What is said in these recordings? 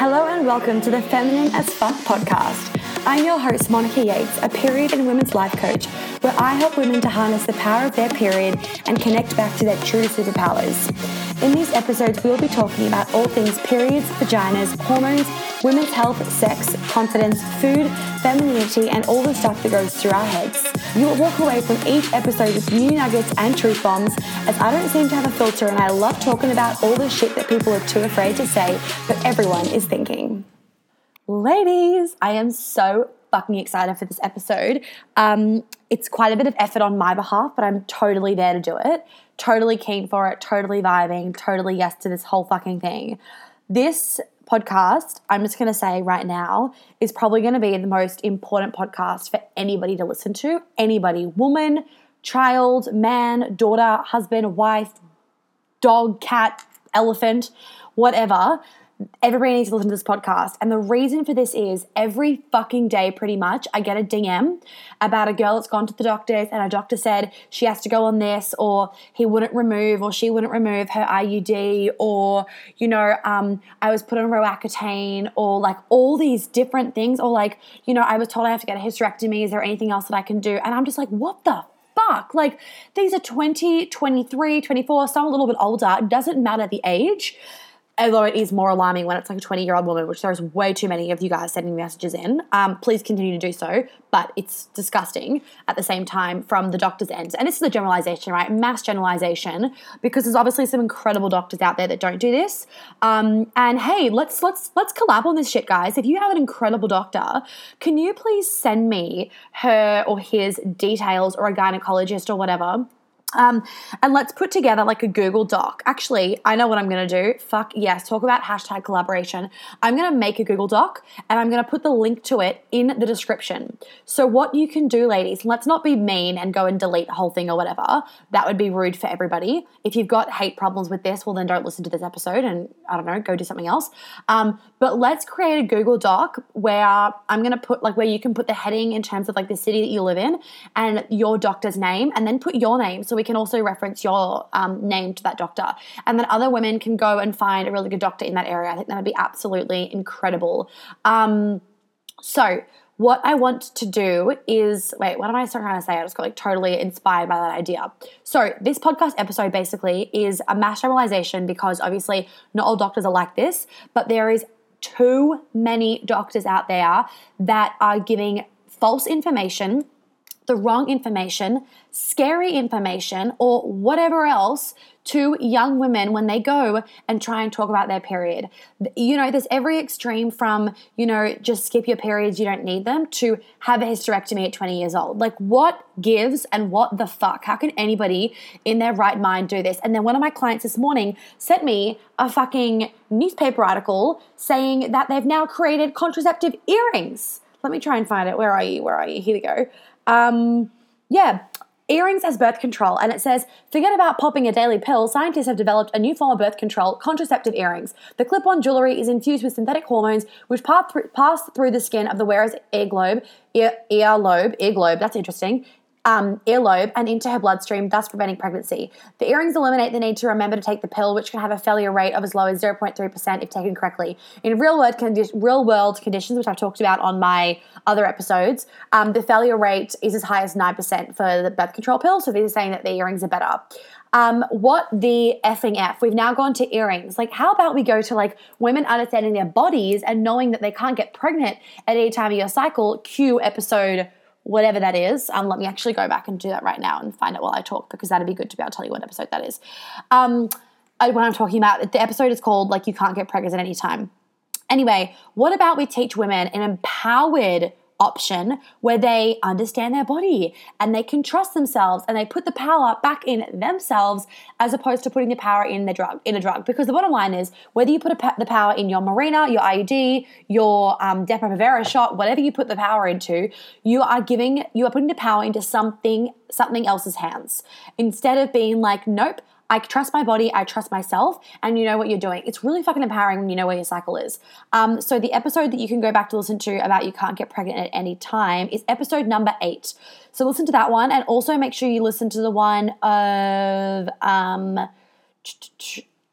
Hello and welcome to the Feminine as Fuck podcast. I'm your host, Monica Yates, a period and women's life coach, where I help women to harness the power of their period and connect back to their true superpowers. In these episodes, we'll be talking about all things periods, vaginas, hormones, women's health, sex, confidence, food, femininity, and all the stuff that goes through our heads. You will walk away from each episode with new nuggets and truth bombs, as I don't seem to have a filter and I love talking about all the shit that people are too afraid to say, but everyone is thinking. Ladies, I am so fucking excited for this episode. Um, it's quite a bit of effort on my behalf, but I'm totally there to do it. Totally keen for it, totally vibing, totally yes to this whole fucking thing. This podcast, I'm just going to say right now, is probably going to be the most important podcast for anybody to listen to. Anybody, woman, child, man, daughter, husband, wife, dog, cat, elephant, whatever everybody needs to listen to this podcast. And the reason for this is every fucking day, pretty much, I get a DM about a girl that's gone to the doctors and a doctor said she has to go on this, or he wouldn't remove, or she wouldn't remove her IUD, or, you know, um, I was put on Roaccutane, or like all these different things, or like, you know, I was told I have to get a hysterectomy. Is there anything else that I can do? And I'm just like, what the fuck? Like, these are 20, 23, 24, some a little bit older. It doesn't matter the age although it is more alarming when it's like a 20 year old woman, which there's way too many of you guys sending messages in. Um, please continue to do so, but it's disgusting at the same time from the doctor's end. And this is a generalization, right? Mass generalization, because there's obviously some incredible doctors out there that don't do this. Um, and hey, let's let's let's collab on this shit, guys. If you have an incredible doctor, can you please send me her or his details or a gynecologist or whatever? Um, and let's put together like a Google Doc. Actually, I know what I'm going to do. Fuck yes, talk about hashtag collaboration. I'm going to make a Google Doc and I'm going to put the link to it in the description. So, what you can do, ladies, let's not be mean and go and delete the whole thing or whatever. That would be rude for everybody. If you've got hate problems with this, well, then don't listen to this episode and I don't know, go do something else. Um, but let's create a Google Doc where I'm going to put like where you can put the heading in terms of like the city that you live in and your doctor's name and then put your name. So, we can also reference your um, name to that doctor. And then other women can go and find a really good doctor in that area. I think that would be absolutely incredible. Um, so, what I want to do is wait, what am I trying to say? I just got like totally inspired by that idea. So, this podcast episode basically is a mass generalization because obviously not all doctors are like this, but there is too many doctors out there that are giving false information the wrong information, scary information, or whatever else to young women when they go and try and talk about their period. You know, there's every extreme from, you know, just skip your periods, you don't need them, to have a hysterectomy at 20 years old. Like, what gives and what the fuck? How can anybody in their right mind do this? And then one of my clients this morning sent me a fucking newspaper article saying that they've now created contraceptive earrings. Let me try and find it. Where are you? Where are you? Here we go. Um, yeah, earrings as birth control. And it says, forget about popping a daily pill. Scientists have developed a new form of birth control, contraceptive earrings. The clip on jewelry is infused with synthetic hormones which pass through, pass through the skin of the wearer's ear globe, ear, ear lobe, ear globe, that's interesting, um, earlobe and into her bloodstream, thus preventing pregnancy. The earrings eliminate the need to remember to take the pill, which can have a failure rate of as low as 0.3% if taken correctly. In real world, condi- real world conditions, which I've talked about on my other episodes, um, the failure rate is as high as 9% for the birth control pill. So these are saying that the earrings are better. Um, what the effing F? We've now gone to earrings. Like, how about we go to like women understanding their bodies and knowing that they can't get pregnant at any time of your cycle? Cue episode whatever that is. Um, let me actually go back and do that right now and find it while I talk because that'd be good to be able to tell you what episode that is. Um, I, when I'm talking about the episode is called like you can't get pregnant at any time. Anyway, what about we teach women an empowered option where they understand their body and they can trust themselves and they put the power back in themselves as opposed to putting the power in the drug in a drug. Because the bottom line is whether you put a, the power in your Mirena your IUD your um, Depo-Provera shot whatever you put the power into you are giving you are putting the power into something something else's hands. Instead of being like nope I trust my body, I trust myself, and you know what you're doing. It's really fucking empowering when you know where your cycle is. Um, so, the episode that you can go back to listen to about you can't get pregnant at any time is episode number eight. So, listen to that one, and also make sure you listen to the one of um,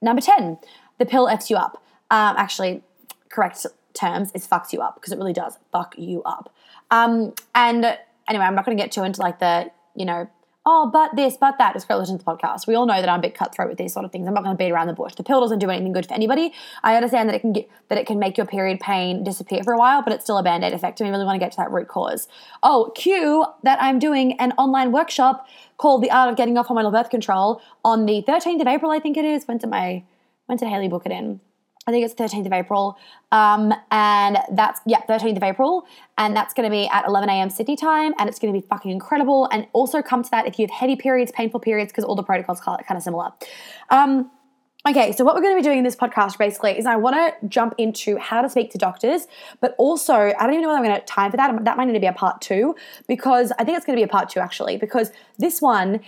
number 10 The Pill F's You Up. Um, actually, correct terms is fucks you up because it really does fuck you up. Um, and anyway, I'm not going to get too into like the, you know, oh, but this, but that. Just go listen to the podcast. We all know that I'm a bit cutthroat with these sort of things. I'm not going to beat around the bush. The pill doesn't do anything good for anybody. I understand that it can get that it can make your period pain disappear for a while, but it's still a band-aid effect. And we really want to get to that root cause. Oh, cue that I'm doing an online workshop called The Art of Getting Off Hormonal Birth Control on the 13th of April, I think it is. When did my when did Haley book it in? I think it's 13th of April. Um, and that's, yeah, 13th of April. And that's going to be at 11 a.m. Sydney time. And it's going to be fucking incredible. And also come to that if you have heavy periods, painful periods, because all the protocols are kind of similar. Um, Okay, so what we're going to be doing in this podcast basically is I want to jump into how to speak to doctors, but also I don't even know whether I'm going to have time for that. That might need to be a part two because I think it's going to be a part two actually because this one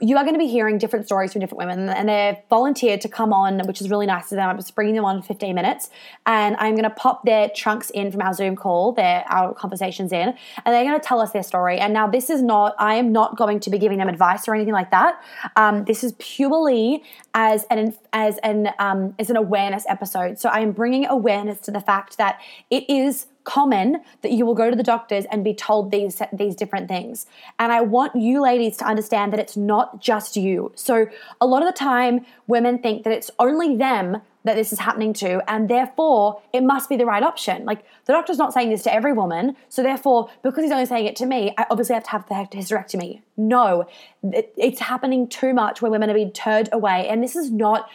you are going to be hearing different stories from different women, and they're volunteered to come on, which is really nice of them. I'm just bringing them on 15 minutes, and I'm going to pop their chunks in from our Zoom call, their our conversations in, and they're going to tell us their story. And now this is not, I am not going to be giving them advice or anything like that. Um, this is purely as an as an um, as an awareness episode. So I am bringing awareness to the fact that it is common that you will go to the doctors and be told these these different things. And I want you ladies to understand that it's not just you. So a lot of the time women think that it's only them that this is happening to and therefore it must be the right option. Like the doctor's not saying this to every woman, so therefore because he's only saying it to me, I obviously have to have the hysterectomy. No, it's happening too much where women are being turned away and this is not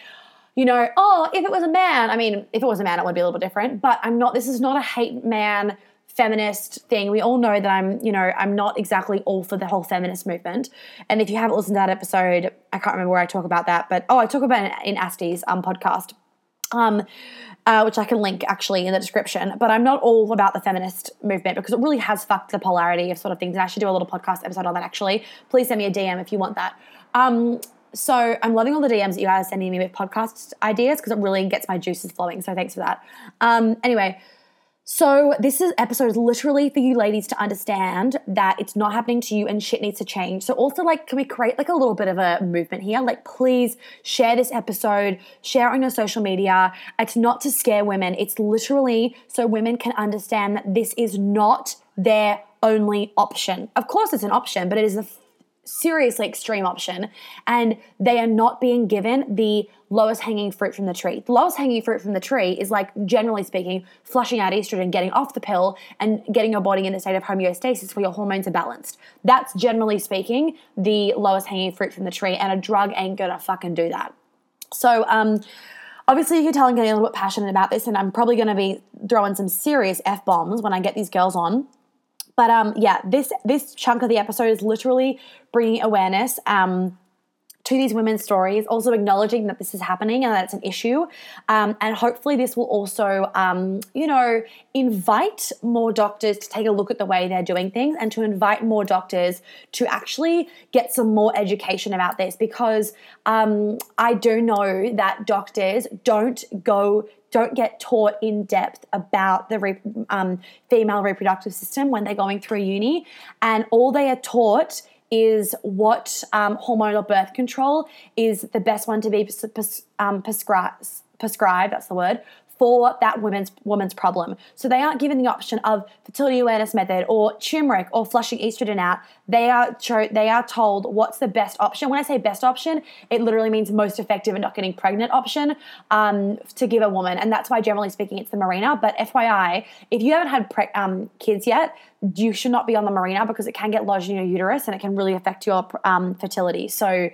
you know, oh, if it was a man, I mean, if it was a man, it would be a little bit different. But I'm not, this is not a hate man feminist thing. We all know that I'm, you know, I'm not exactly all for the whole feminist movement. And if you haven't listened to that episode, I can't remember where I talk about that, but oh, I talk about it in Asti's um, podcast. Um, uh, which I can link actually in the description. But I'm not all about the feminist movement because it really has fucked the polarity of sort of things. And I should do a little podcast episode on that actually. Please send me a DM if you want that. Um, so I'm loving all the DMs that you guys are sending me with podcast ideas because it really gets my juices flowing. So thanks for that. Um, anyway, so this is episode is literally for you ladies to understand that it's not happening to you and shit needs to change. So also like can we create like a little bit of a movement here? Like please share this episode, share it on your social media. It's not to scare women. It's literally so women can understand that this is not their only option. Of course it's an option, but it is a seriously extreme option and they are not being given the lowest hanging fruit from the tree. The lowest hanging fruit from the tree is like generally speaking flushing out estrogen, getting off the pill and getting your body in a state of homeostasis where your hormones are balanced. That's generally speaking the lowest hanging fruit from the tree and a drug ain't gonna fucking do that. So um obviously you can tell I'm getting a little bit passionate about this and I'm probably going to be throwing some serious F bombs when I get these girls on. But um, yeah, this this chunk of the episode is literally bringing awareness um, to these women's stories, also acknowledging that this is happening and that it's an issue. Um, and hopefully, this will also, um, you know, invite more doctors to take a look at the way they're doing things and to invite more doctors to actually get some more education about this because um, I do know that doctors don't go don't get taught in depth about the re- um, female reproductive system when they're going through uni, and all they are taught is what um, hormonal birth control is the best one to be pres- um, prescribed. Prescribed, that's the word, for that woman's woman's problem. So they aren't given the option of fertility awareness method or turmeric or flushing estrogen out. They are cho- they are told what's the best option. When I say best option, it literally means most effective and not getting pregnant option um, to give a woman, and that's why generally speaking it's the Mirena. But FYI, if you haven't had pre- um, kids yet, you should not be on the Mirena because it can get lodged in your uterus and it can really affect your um, fertility. So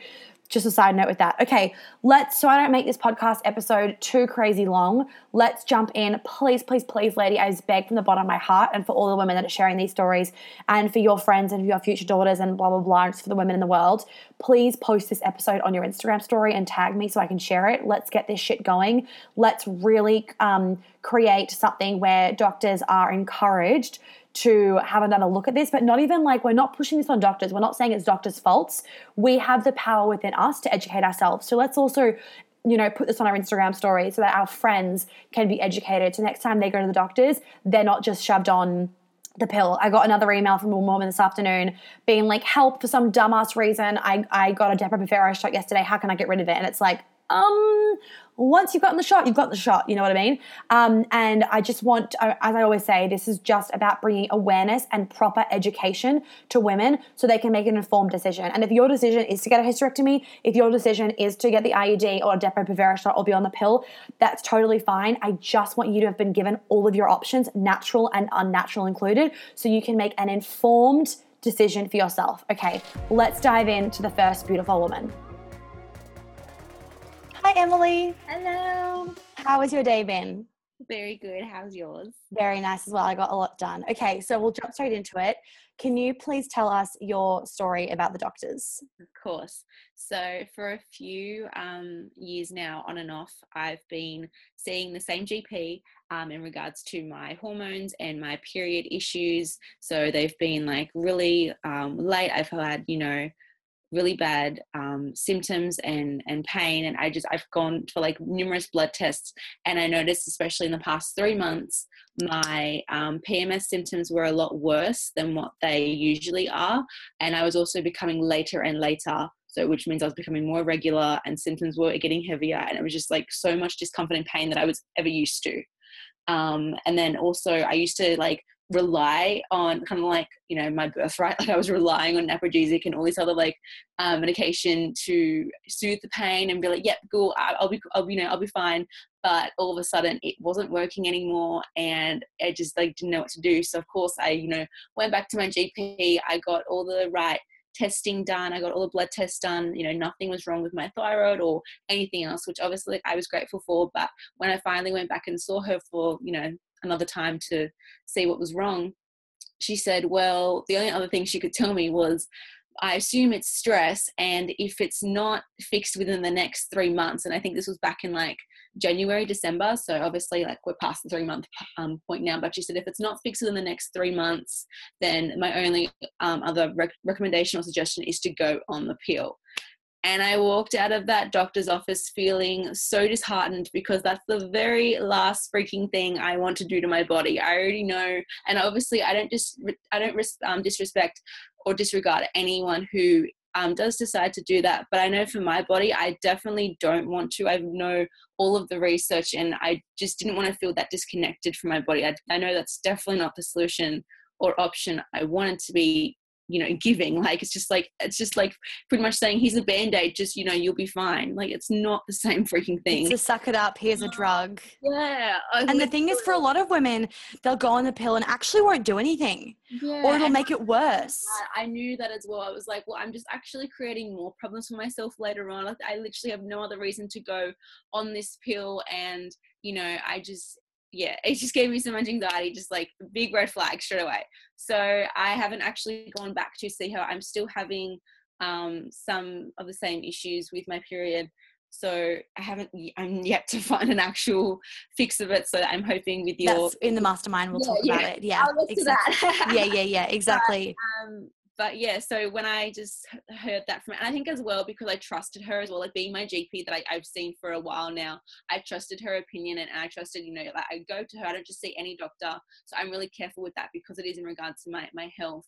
just a side note with that. Okay, let's, so I don't make this podcast episode too crazy long, let's jump in. Please, please, please, lady, I beg from the bottom of my heart and for all the women that are sharing these stories and for your friends and for your future daughters and blah, blah, blah, and for the women in the world, please post this episode on your Instagram story and tag me so I can share it. Let's get this shit going. Let's really um, create something where doctors are encouraged to have another look at this, but not even like we're not pushing this on doctors. We're not saying it's doctors' faults. We have the power within us to educate ourselves. So let's also you know, put this on our Instagram story so that our friends can be educated. So next time they go to the doctors, they're not just shoved on the pill. I got another email from a woman this afternoon being like, help for some dumbass reason. I, I got a Depo-Provera shot yesterday. How can I get rid of it? And it's like, um, once you've gotten the shot, you've got the shot. You know what I mean? Um, and I just want, uh, as I always say, this is just about bringing awareness and proper education to women so they can make an informed decision. And if your decision is to get a hysterectomy, if your decision is to get the IUD or a Depo-Provera shot or be on the pill, that's totally fine. I just want you to have been given all of your options, natural and unnatural included, so you can make an informed decision for yourself. Okay, let's dive into the first beautiful woman. Hi, Emily. Hello. How has your day been? Very good. How's yours? Very nice as well. I got a lot done. Okay, so we'll jump straight into it. Can you please tell us your story about the doctors? Of course. So, for a few um, years now, on and off, I've been seeing the same GP um, in regards to my hormones and my period issues. So, they've been like really um, late. I've had, you know, really bad um, symptoms and and pain and i just i've gone for like numerous blood tests and i noticed especially in the past three months my um, pms symptoms were a lot worse than what they usually are and i was also becoming later and later so which means i was becoming more regular and symptoms were getting heavier and it was just like so much discomfort and pain that i was ever used to. Um, and then also i used to like rely on kind of like you know my birthright like i was relying on naprogesic and all this other like um, medication to soothe the pain and be like yep cool i'll be I'll, you know i'll be fine. But all of a sudden it wasn't working anymore and i just like didn't know what to do. So of course i you know went back to my gp i got all the right testing done i got all the blood tests done you know nothing was wrong with my thyroid or anything else which obviously i was grateful for but when i finally went back and saw her for you know another time to see what was wrong, she said, Well, the only other thing she could tell me was, I assume it's stress, and if it's not fixed within the next three months, and I think this was back in like January, December, so obviously, like we're past the three month um, point now, but she said if it's not fixed within the next three months, then my only um, other rec- recommendation or suggestion is to go on the pill. And I walked out of that doctor's office feeling so disheartened because that's the very last freaking thing I want to do to my body. I already know, and obviously I don't just I don't um, disrespect or disregard anyone who um, does decide to do that. But I know for my body, I definitely don't want to. I know all of the research, and I just didn't want to feel that disconnected from my body. I, I know that's definitely not the solution or option I wanted to be you know giving like it's just like it's just like pretty much saying here's a band-aid just you know you'll be fine. Like it's not the same freaking thing. To suck it up here's a drug. Yeah and the thing is for a lot of women they'll go on the pill and actually won't do anything. Yeah. or it'll make it worse. I knew that as well. I was like well i'm just actually creating more problems for myself later on. I literally have no other reason to go on this pill and you know i just yeah, it just gave me so much anxiety, just like big red flag straight away. So I haven't actually gone back to see her. I'm still having um, some of the same issues with my period. So I haven't, I'm yet to find an actual fix of it. So I'm hoping with your That's in the mastermind, we'll yeah, talk about it. Yeah, exactly. yeah, yeah, yeah, exactly. But, um, but yeah, so when I just heard that from, and I think as well because I trusted her as well, like being my GP that I, have seen for a while now, I trusted her opinion and, and I trusted, you know, like I go to her, I don't just see any doctor. So I'm really careful with that because it is in regards to my, my health.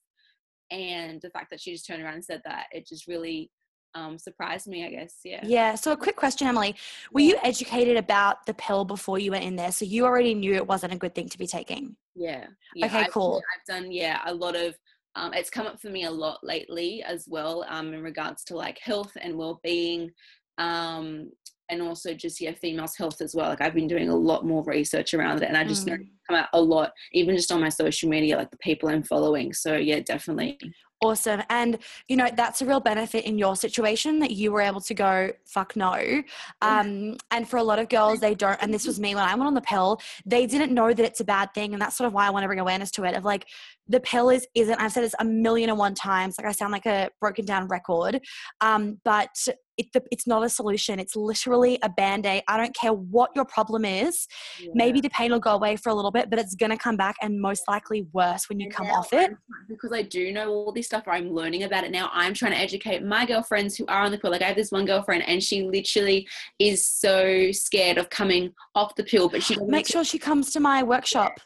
And the fact that she just turned around and said that, it just really um, surprised me, I guess. Yeah. Yeah. So, a quick question, Emily. Were yeah. you educated about the pill before you went in there? So, you already knew it wasn't a good thing to be taking? Yeah. yeah okay, I've, cool. I've done, yeah, a lot of um, it's come up for me a lot lately as well um, in regards to like health and well-being um, and also just yeah females health as well like i've been doing a lot more research around it and i just mm. know come out a lot even just on my social media like the people i'm following so yeah definitely Awesome. And, you know, that's a real benefit in your situation that you were able to go, fuck no. Um, and for a lot of girls, they don't, and this was me when I went on the pill, they didn't know that it's a bad thing. And that's sort of why I want to bring awareness to it of like, the pill is, isn't, I've said this a million and one times, like I sound like a broken down record. Um, but it, the, it's not a solution. It's literally a band aid. I don't care what your problem is. Yeah. Maybe the pain will go away for a little bit, but it's going to come back and most likely worse when you and come off it. Because I do know all this stuff, I'm learning about it now. I'm trying to educate my girlfriends who are on the pill. Like I have this one girlfriend, and she literally is so scared of coming off the pill, but she make sure she comes to my workshop. Yeah,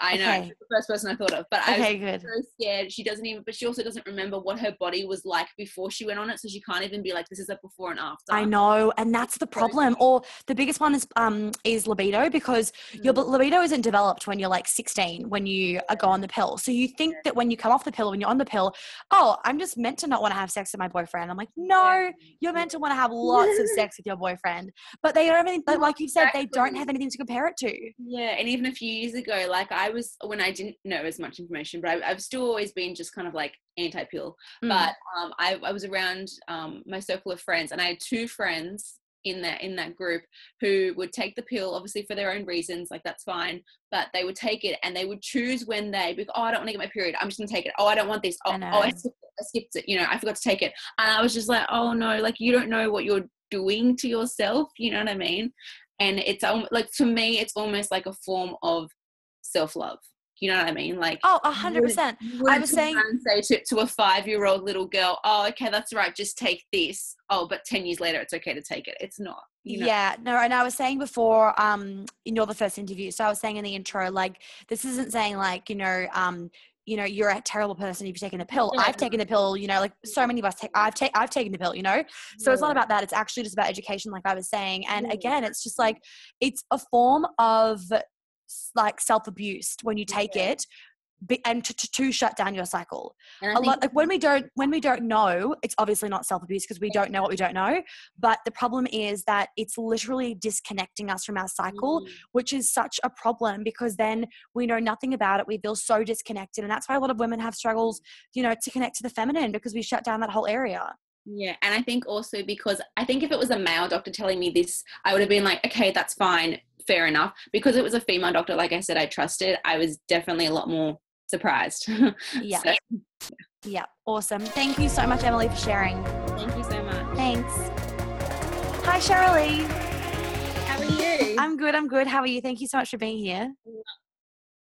I know. Okay. The first person I thought of. But I was Okay, good. so scared. She doesn't even, but she also doesn't remember what her body was like before she went on it. So she can't even be like, this is a before and after. I know, and that's the problem. Or the biggest one is um is libido because your Mm. libido isn't developed when you're like 16 when you go on the pill. So you think that when you come off the pill, when you're on the pill, oh, I'm just meant to not want to have sex with my boyfriend. I'm like, no, you're meant to want to have lots of sex with your boyfriend. But they don't have any, like like you said, they don't have anything to compare it to. Yeah, and even a few years ago, like I was when I didn't know as much information, but I, I've still always been just kind of like anti-pill. Mm. But um, I, I was around um, my circle of friends, and I had two friends in that in that group who would take the pill, obviously for their own reasons, like that's fine. But they would take it, and they would choose when they, because, oh, I don't want to get my period, I'm just gonna take it. Oh, I don't want this. Oh, I oh, I skipped, it. I skipped it. You know, I forgot to take it, and I was just like, oh no, like you don't know what you're doing to yourself. You know what I mean? and it's almost like to me it's almost like a form of self-love you know what i mean like Oh, a hundred percent. I was saying- say to, to a five-year-old little girl oh okay that's right just take this oh but 10 years later it's okay to take it it's not you know Yeah, no, and I was saying before, um, in your the first interview. So I was saying in the intro, like this isn't saying like you know, um, you know, you're a terrible person if you're taking the pill. Yeah. I've taken the pill, you know, like so many of us take. I've taken, I've taken the pill, you know. So it's not about that. It's actually just about education, like I was saying. And Yeah. again, it's just like it's a form of like self abuse when you take Yeah. it. be- And to, to, to shut down your cycle a lot like when we don't when we don't know it's obviously not self-abuse because we don't know what we don't know but the problem is that it's literally disconnecting us from our cycle Mm, which is such a problem because then we know nothing about it we feel so disconnected and that's why a lot of women have struggles you know to connect to the feminine because we shut down that whole area Yeah, and I think also because I think if it was a male doctor telling me this, I would have been like, okay, that's fine, fair enough. Because it was a female doctor, like I said, I trusted. I was definitely a lot more surprised. yeah So, yeah awesome thank you so much emily for sharing thank you so much. thanks hi shirley How are you? i'm good i'm good how are you thank you so much for being here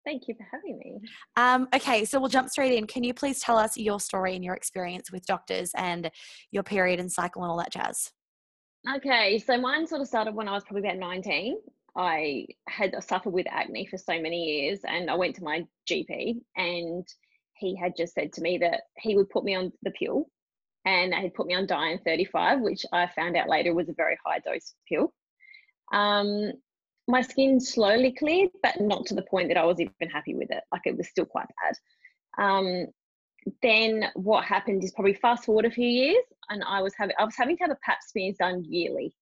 Thank you for having me. Um, okay, so we'll jump straight in. Can you please tell us your story and your experience with doctors and your period and cycle and all that jazz? Okay, so mine sort of started when I was probably about 19. I had suffered with acne for so many years, and I went to my GP, and he had just said to me that he would put me on the pill, and he'd put me on Diane 35, which I found out later was a very high dose pill. Um, my skin slowly cleared, but not to the point that I was even happy with it. Like it was still quite bad. Um, then what happened is probably fast forward a few years, and I was having I was having to have a Pap smear done yearly.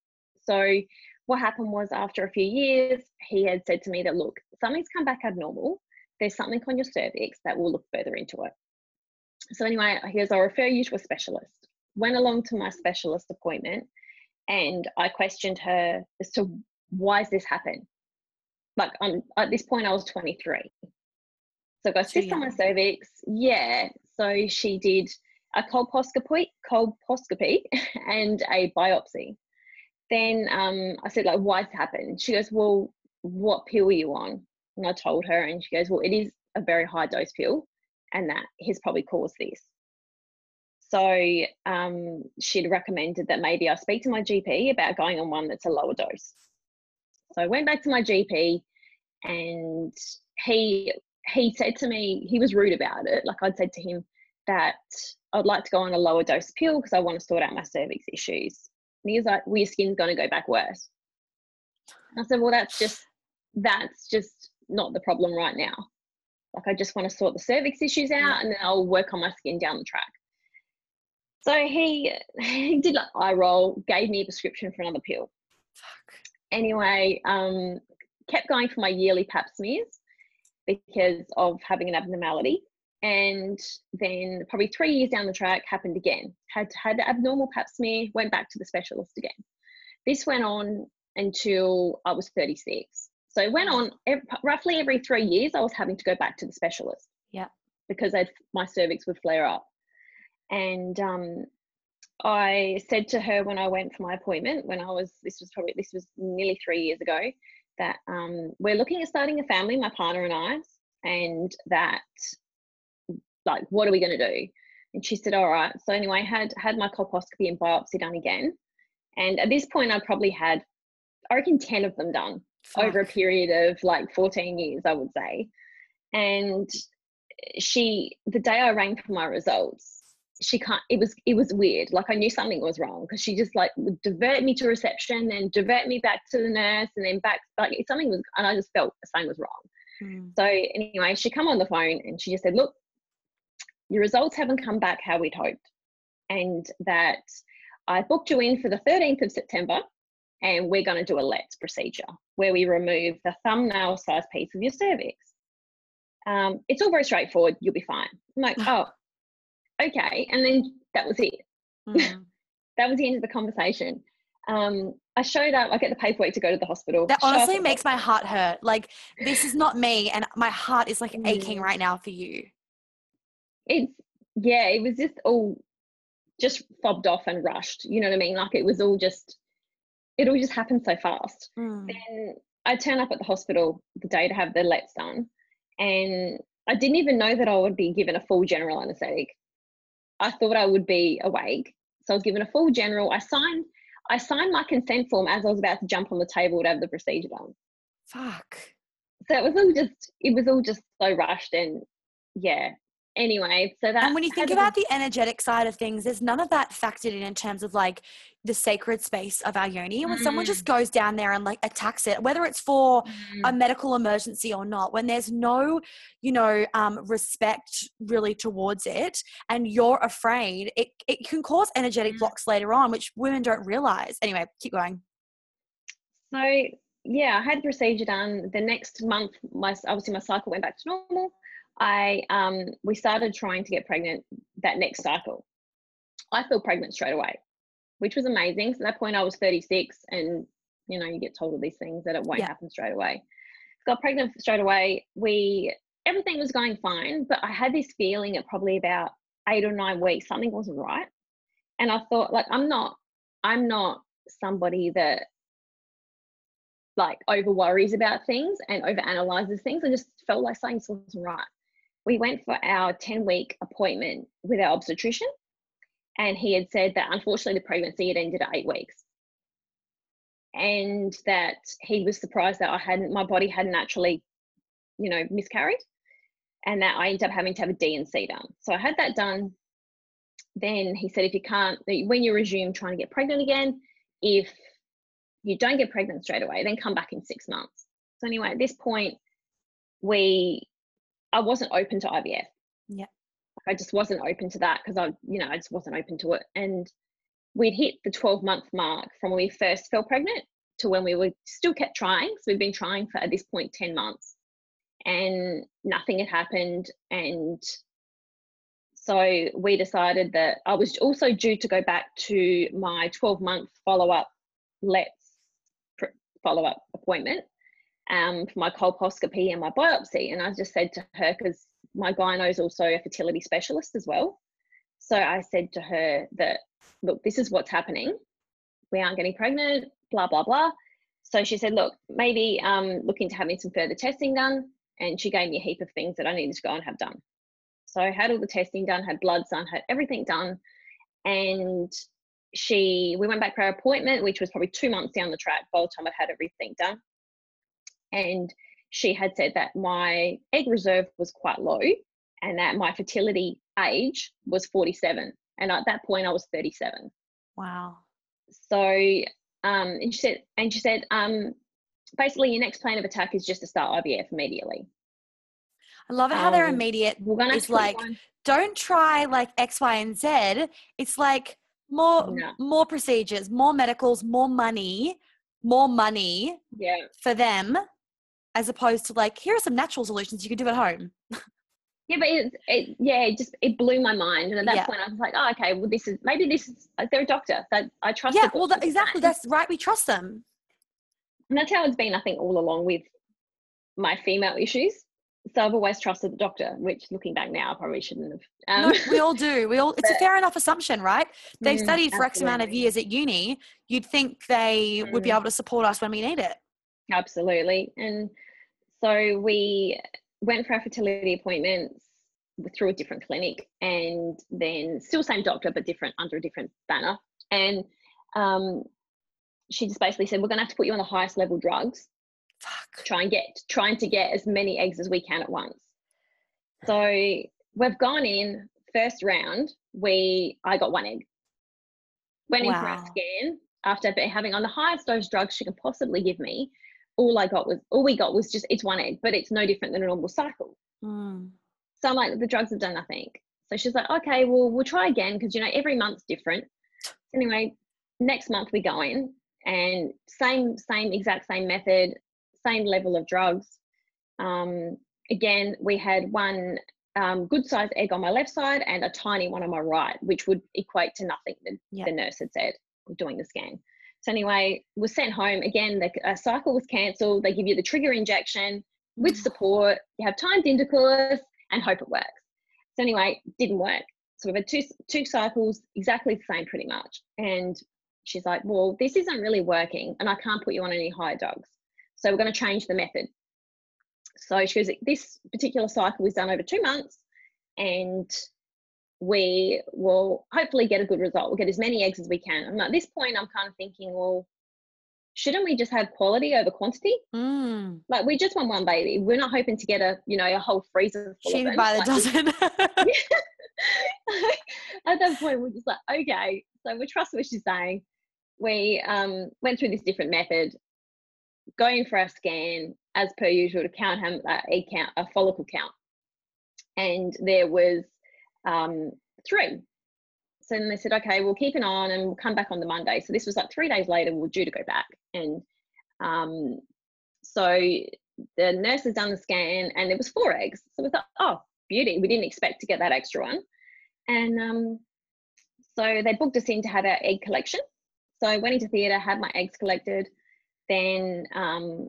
So what happened was after a few years, he had said to me that look, something's come back abnormal. There's something on your cervix that will look further into it. So anyway, he goes, I'll refer you to a specialist. Went along to my specialist appointment, and I questioned her as to why has this happened. Like on at this point, I was 23. So I got cyst on my cervix. Yeah. So she did a colposcopy, colposcopy and a biopsy. Then um, I said, like, why's it happened? She goes, well, what pill are you on? And I told her, and she goes, well, it is a very high dose pill, and that has probably caused this. So um, she'd recommended that maybe I speak to my GP about going on one that's a lower dose. So I went back to my GP, and he he said to me he was rude about it. Like I'd said to him that I'd like to go on a lower dose pill because I want to sort out my cervix issues. And he was like, "Well, your skin's to go back worse." And I said, "Well, that's just that's just not the problem right now. Like I just want to sort the cervix issues out, and then I'll work on my skin down the track." So he he did like eye roll, gave me a prescription for another pill. Anyway, um, kept going for my yearly pap smears because of having an abnormality. And then probably three years down the track happened again. Had had abnormal pap smear, went back to the specialist again. This went on until I was 36. So it went on roughly every three years. I was having to go back to the specialist. Yeah. Because I'd, my cervix would flare up. And um, I said to her when I went for my appointment, when I was this was probably this was nearly three years ago, that um, we're looking at starting a family, my partner and I, and that like what are we going to do? And she said, all right. So anyway, I had had my colposcopy and biopsy done again, and at this point, I probably had I reckon ten of them done over a period of like 14 years, I would say. And she, the day I rang for my results, she can't, it was, it was weird. Like I knew something was wrong because she just like would divert me to reception and divert me back to the nurse and then back, like something was, and I just felt something was wrong. Mm. So anyway, she come on the phone and she just said, look, your results haven't come back how we'd hoped. And that I booked you in for the 13th of September and we're going to do a LLETZ procedure where we remove the thumbnail size piece of your cervix. Um, it's all very straightforward. You'll be fine. I'm like, oh, okay. And then that was it. Mm. That was the end of the conversation. Um, I showed up. I get the paperwork to go to the hospital. That honestly makes my heart hurt. Like this is not me, and my heart is like aching Mm. right now for you. it's yeah it was just all just fobbed off and rushed you know what i mean like it was all just it all just happened so fast Mm. then i turn up at the hospital the day to have the LLETZ done and i didn't even know that i would be given a full general anesthetic i thought i would be awake. So i was given a full general. I signed i signed my consent form as i was about to jump on the table to have the procedure done Fuck. so it was all just it was all just so rushed and yeah anyway so that And when you think about the energetic side of things, there's none of that factored in in terms of like the sacred space of our yoni. And when someone just goes down there and like attacks it, whether it's for a medical emergency or not, when there's no, you know, um, respect really towards it, and you're afraid, it it can cause energetic Mm. blocks later on, which women don't realize. Anyway, keep going. So yeah, I had the procedure done. The next month, my obviously my cycle went back to normal. I um we started trying to get pregnant that next cycle. I feel pregnant straight away, which was amazing. So at that point I was 36 and you know, you get told all these things that it won't Yeah. happen straight away. Got pregnant straight away. We everything was going fine, but I had this feeling at probably about eight or nine weeks, something wasn't right. And I thought, like, I'm not, I'm not somebody that like over worries about things and over analyzes things. I just felt like something wasn't right. We went for our 10 week appointment with our obstetrician, and he had said that unfortunately the pregnancy had ended at eight weeks. And that he was surprised that I hadn't, my body hadn't actually, you know, miscarried, and that I ended up having to have a D&C done. So I had that done. Then he said, if you can't, when you resume trying to get pregnant again, if you don't get pregnant straight away, then come back in six months. So anyway, at this point, we I wasn't open to IVF. Yeah. I just wasn't open to that because I, you know, I just wasn't open to it. And we'd hit the 12 month mark from when we first fell pregnant to when we were still kept trying. So we've been trying for at this point 10 months and nothing had happened. And so we decided that I was also due to go back to my 12 month follow up LLETZ follow up appointment um, for my colposcopy and my biopsy. And I just said to her, because my gyno is also a fertility specialist as well. So I said to her that, look, this is what's happening. We aren't getting pregnant, blah, blah, blah. So she said, look, maybe um, look into having some further testing done. And she gave me a heap of things that I needed to go and have done. So I had all the testing done, had bloods done, had everything done. And she we went back for our appointment which was probably two months down the track by the time i'd had everything done and she had said that my egg reserve was quite low and that my fertility age was 47 and at that point i was 37 Wow. so um and she said and she said um basically your next plan of attack is just to start ivf immediately I love it how they're Um, immediate. we're gonna It's to put you like on- don't try like X, Y, and Z. It's like more No. more procedures, more medicals, more money, more money yeah for them, as opposed to like here are some natural solutions you can do at home. Yeah, but it, it yeah, it just it blew my mind, and at that Yeah. point, I was like, oh, okay, well, this is maybe this is they're a doctor that I trust. yeah, well, that, exactly. That's right. We trust them. and that's how it's been. I think all along with my female issues. So I've always trusted the doctor, which looking back now, I probably shouldn't have. No, Um, we all do. We all. It's a fair enough assumption, right? They've Mm, studied for X amount of years at uni. You'd think they would be Mm. able to support us when we need it. Absolutely. And so we went for our fertility appointments through a different clinic and then still same doctor, but different under a different banner. And um, she just basically said, We're going to have to put you on the highest level drugs Fuck. try and get trying to get as many eggs as we can at once. So we've gone in first round. We I got one egg. Went in for a scan after having on the highest dose drugs she can possibly give me. All I got was all we got was just it's one egg, but it's no different than a normal cycle. Mm. So I'm like, the drugs have done nothing. So she's like, okay, well, we'll try again because you know every month's different. Anyway, next month we go in and same, same exact same method, same level of drugs. Um, again, we had one um, good sized egg on my left side and a tiny one on my right, which would equate to nothing. The, Yeah. the nurse had said doing the scan. So anyway, was sent home again. The cycle was cancelled. They give you the trigger injection with Mm. support. You have timed intercourse and hope it works. So anyway, didn't work. So we've had two two cycles, exactly the same, pretty much. And she's like, "Well, this isn't really working, and I can't put you on any higher dogs. So we're going to change the method." So she goes, "This particular cycle was done over two months, and we will hopefully get a good result. We'll get as many eggs as we can." And at this point, I'm kind of thinking, "Well, shouldn't we just have quality over quantity?" Mm. like we just want one baby. We're not hoping to get a you know a whole freezer full Cheated of them. by the Like, dozen. At that point, we're just like, okay, so we trust what she's saying. We um, went through this different method, going for our scan as per usual to count how uh, egg count, a follicle count, and there was um, three. So then they said, okay, we'll keep an eye on and we'll come back on the Monday. So this was like three days later, we we're due to go back, and um, so the nurse has done the scan and there was four eggs. So we thought, oh, beauty. We didn't expect to get that extra one. And um, so they booked us in to have our egg collection. So I went into theatre, had my eggs collected. Then um,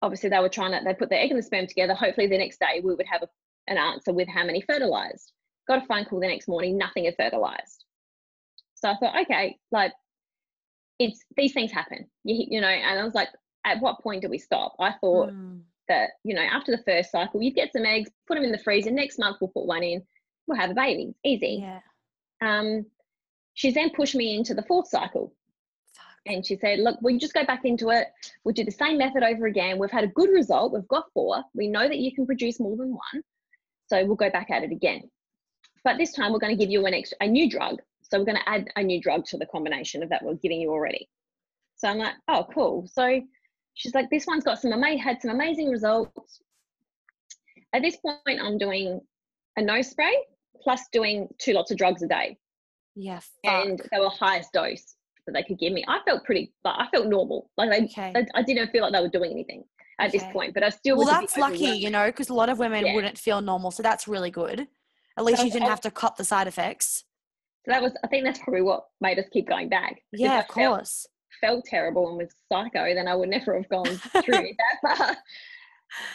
obviously they were trying to, they put the egg and the sperm together. Hopefully the next day we would have a, an answer with how many fertilized. Got a phone call the next morning, nothing had fertilized. So I thought, okay, like it's these things happen, you, you know. And I was like, at what point do we stop? I thought Mm. that you know after the first cycle, you get some eggs, put them in the freezer. Next month we'll put one in, we'll have a baby, easy. Yeah. Um, she's then pushed me into the fourth cycle, Fuck. and she said, "Look, we just go back into it. We'll do the same method over again. We've had a good result. We've got four. We know that you can produce more than one, so we'll go back at it again. But this time we're going to give you an extra, a new drug. So we're going to add a new drug to the combination of that we're giving you already. So I'm like, oh, cool. So she's like, this one's got some amazing, had some amazing results. At this point, I'm doing a nose spray plus doing two lots of drugs a day, Yeah. And they were highest dose that they could give me. I felt pretty, like I felt normal. Like okay. I, I didn't feel like they were doing anything at this Okay. point, but I still Well, that's lucky, you know, because a lot of women Yeah. wouldn't feel normal. So that's really good. At least I you didn't have to cop the side effects. So that was, I think that's probably what made us keep going back. Yeah, of felt- course. felt terrible and was psycho, then I would never have gone through it that far.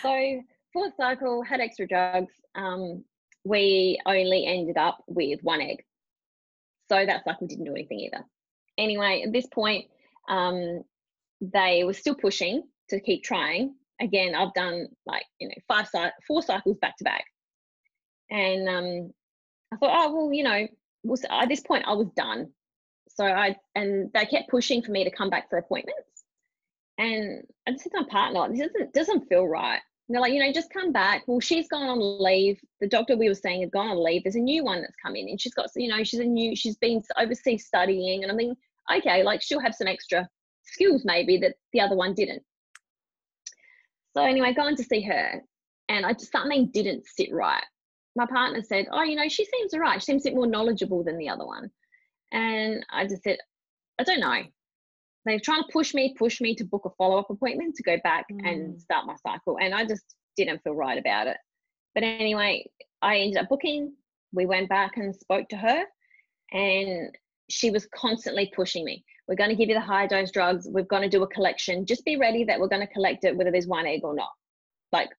So fourth cycle had extra drugs. Um, we only ended up with one egg. So that cycle didn't do anything either. Anyway, at this point, um, they were still pushing to keep trying. Again, I've done like you know five four cycles back to back, and um, I thought, oh well, you know, at this point I was done. So I and they kept pushing for me to come back for appointments. And I just said to my partner, this doesn't doesn't feel right. And they're like, you know, just come back. Well, she's gone on leave. The doctor we were saying had gone on leave. There's a new one that's come in, and she's got, you know, she's a new, she's been overseas studying, and I'm mean, okay, like she'll have some extra skills maybe that the other one didn't. So anyway, going to see her, and I just something didn't sit right. My partner said, "Oh, you know, she seems all right. She seems a bit more knowledgeable than the other one." And I just said, "I don't know." They're trying to push me, push me to book a follow up appointment to go back Mm. and start my cycle, and I just didn't feel right about it. But anyway, I ended up booking. We went back and spoke to her, and she was constantly pushing me. We're going to give you the high dose drugs. We're going to do a collection. Just be ready that we're going to collect it, whether there's one egg or not. Like,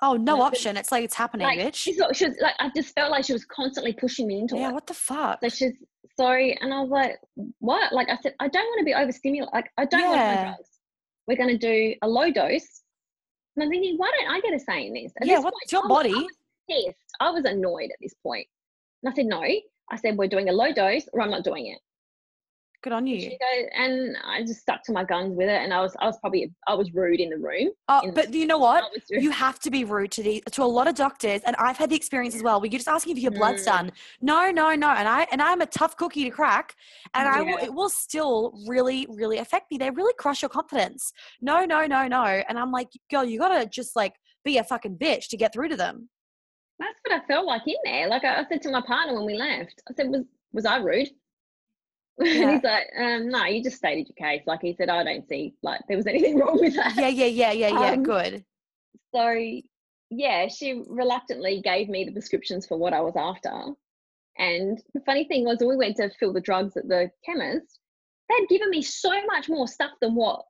Oh, no Like, option. It's like it's happening, like bitch. she's she was like, I just felt like she was constantly pushing me into Yeah, it. Yeah, what the fuck? So she's sorry, and I was like, what? Like I said, I don't want to be overstimulated. Like I don't want high Yeah. drugs. We're going to do a low dose. And I'm thinking, why don't I get a say in this? At Yeah, this what's point, your I was- body? I was pissed. I was annoyed at this point. And I said, no. I said, we're doing a low dose or I'm not doing it. Good on you. And I just stuck to my guns with it, and I was I was probably I was rude in the room. Oh, in- but you know what? I was rude. You have to be rude to the to a lot of doctors, and I've had the experience as well. Where you're just asking for your blood's Mm. done. No, no, no, and I and I'm a tough cookie to crack, and I will, it will still really, really affect me. They really crush your confidence. No, no, no, no, and I'm like, girl, you gotta just like be a fucking bitch to get through to them. That's what I felt like in there. Like I, I said to my partner when we left, I said, "Was was I rude?" Yeah. and he's like, um, "No, you just stated your case." Like he said, "I don't see like there was anything wrong with that." Yeah, yeah, yeah, yeah, yeah. Um, Good. So yeah, she reluctantly gave me the prescriptions for what I was after. And the funny thing was, when we went to fill the drugs at the chemist, they'd given me so much more stuff than what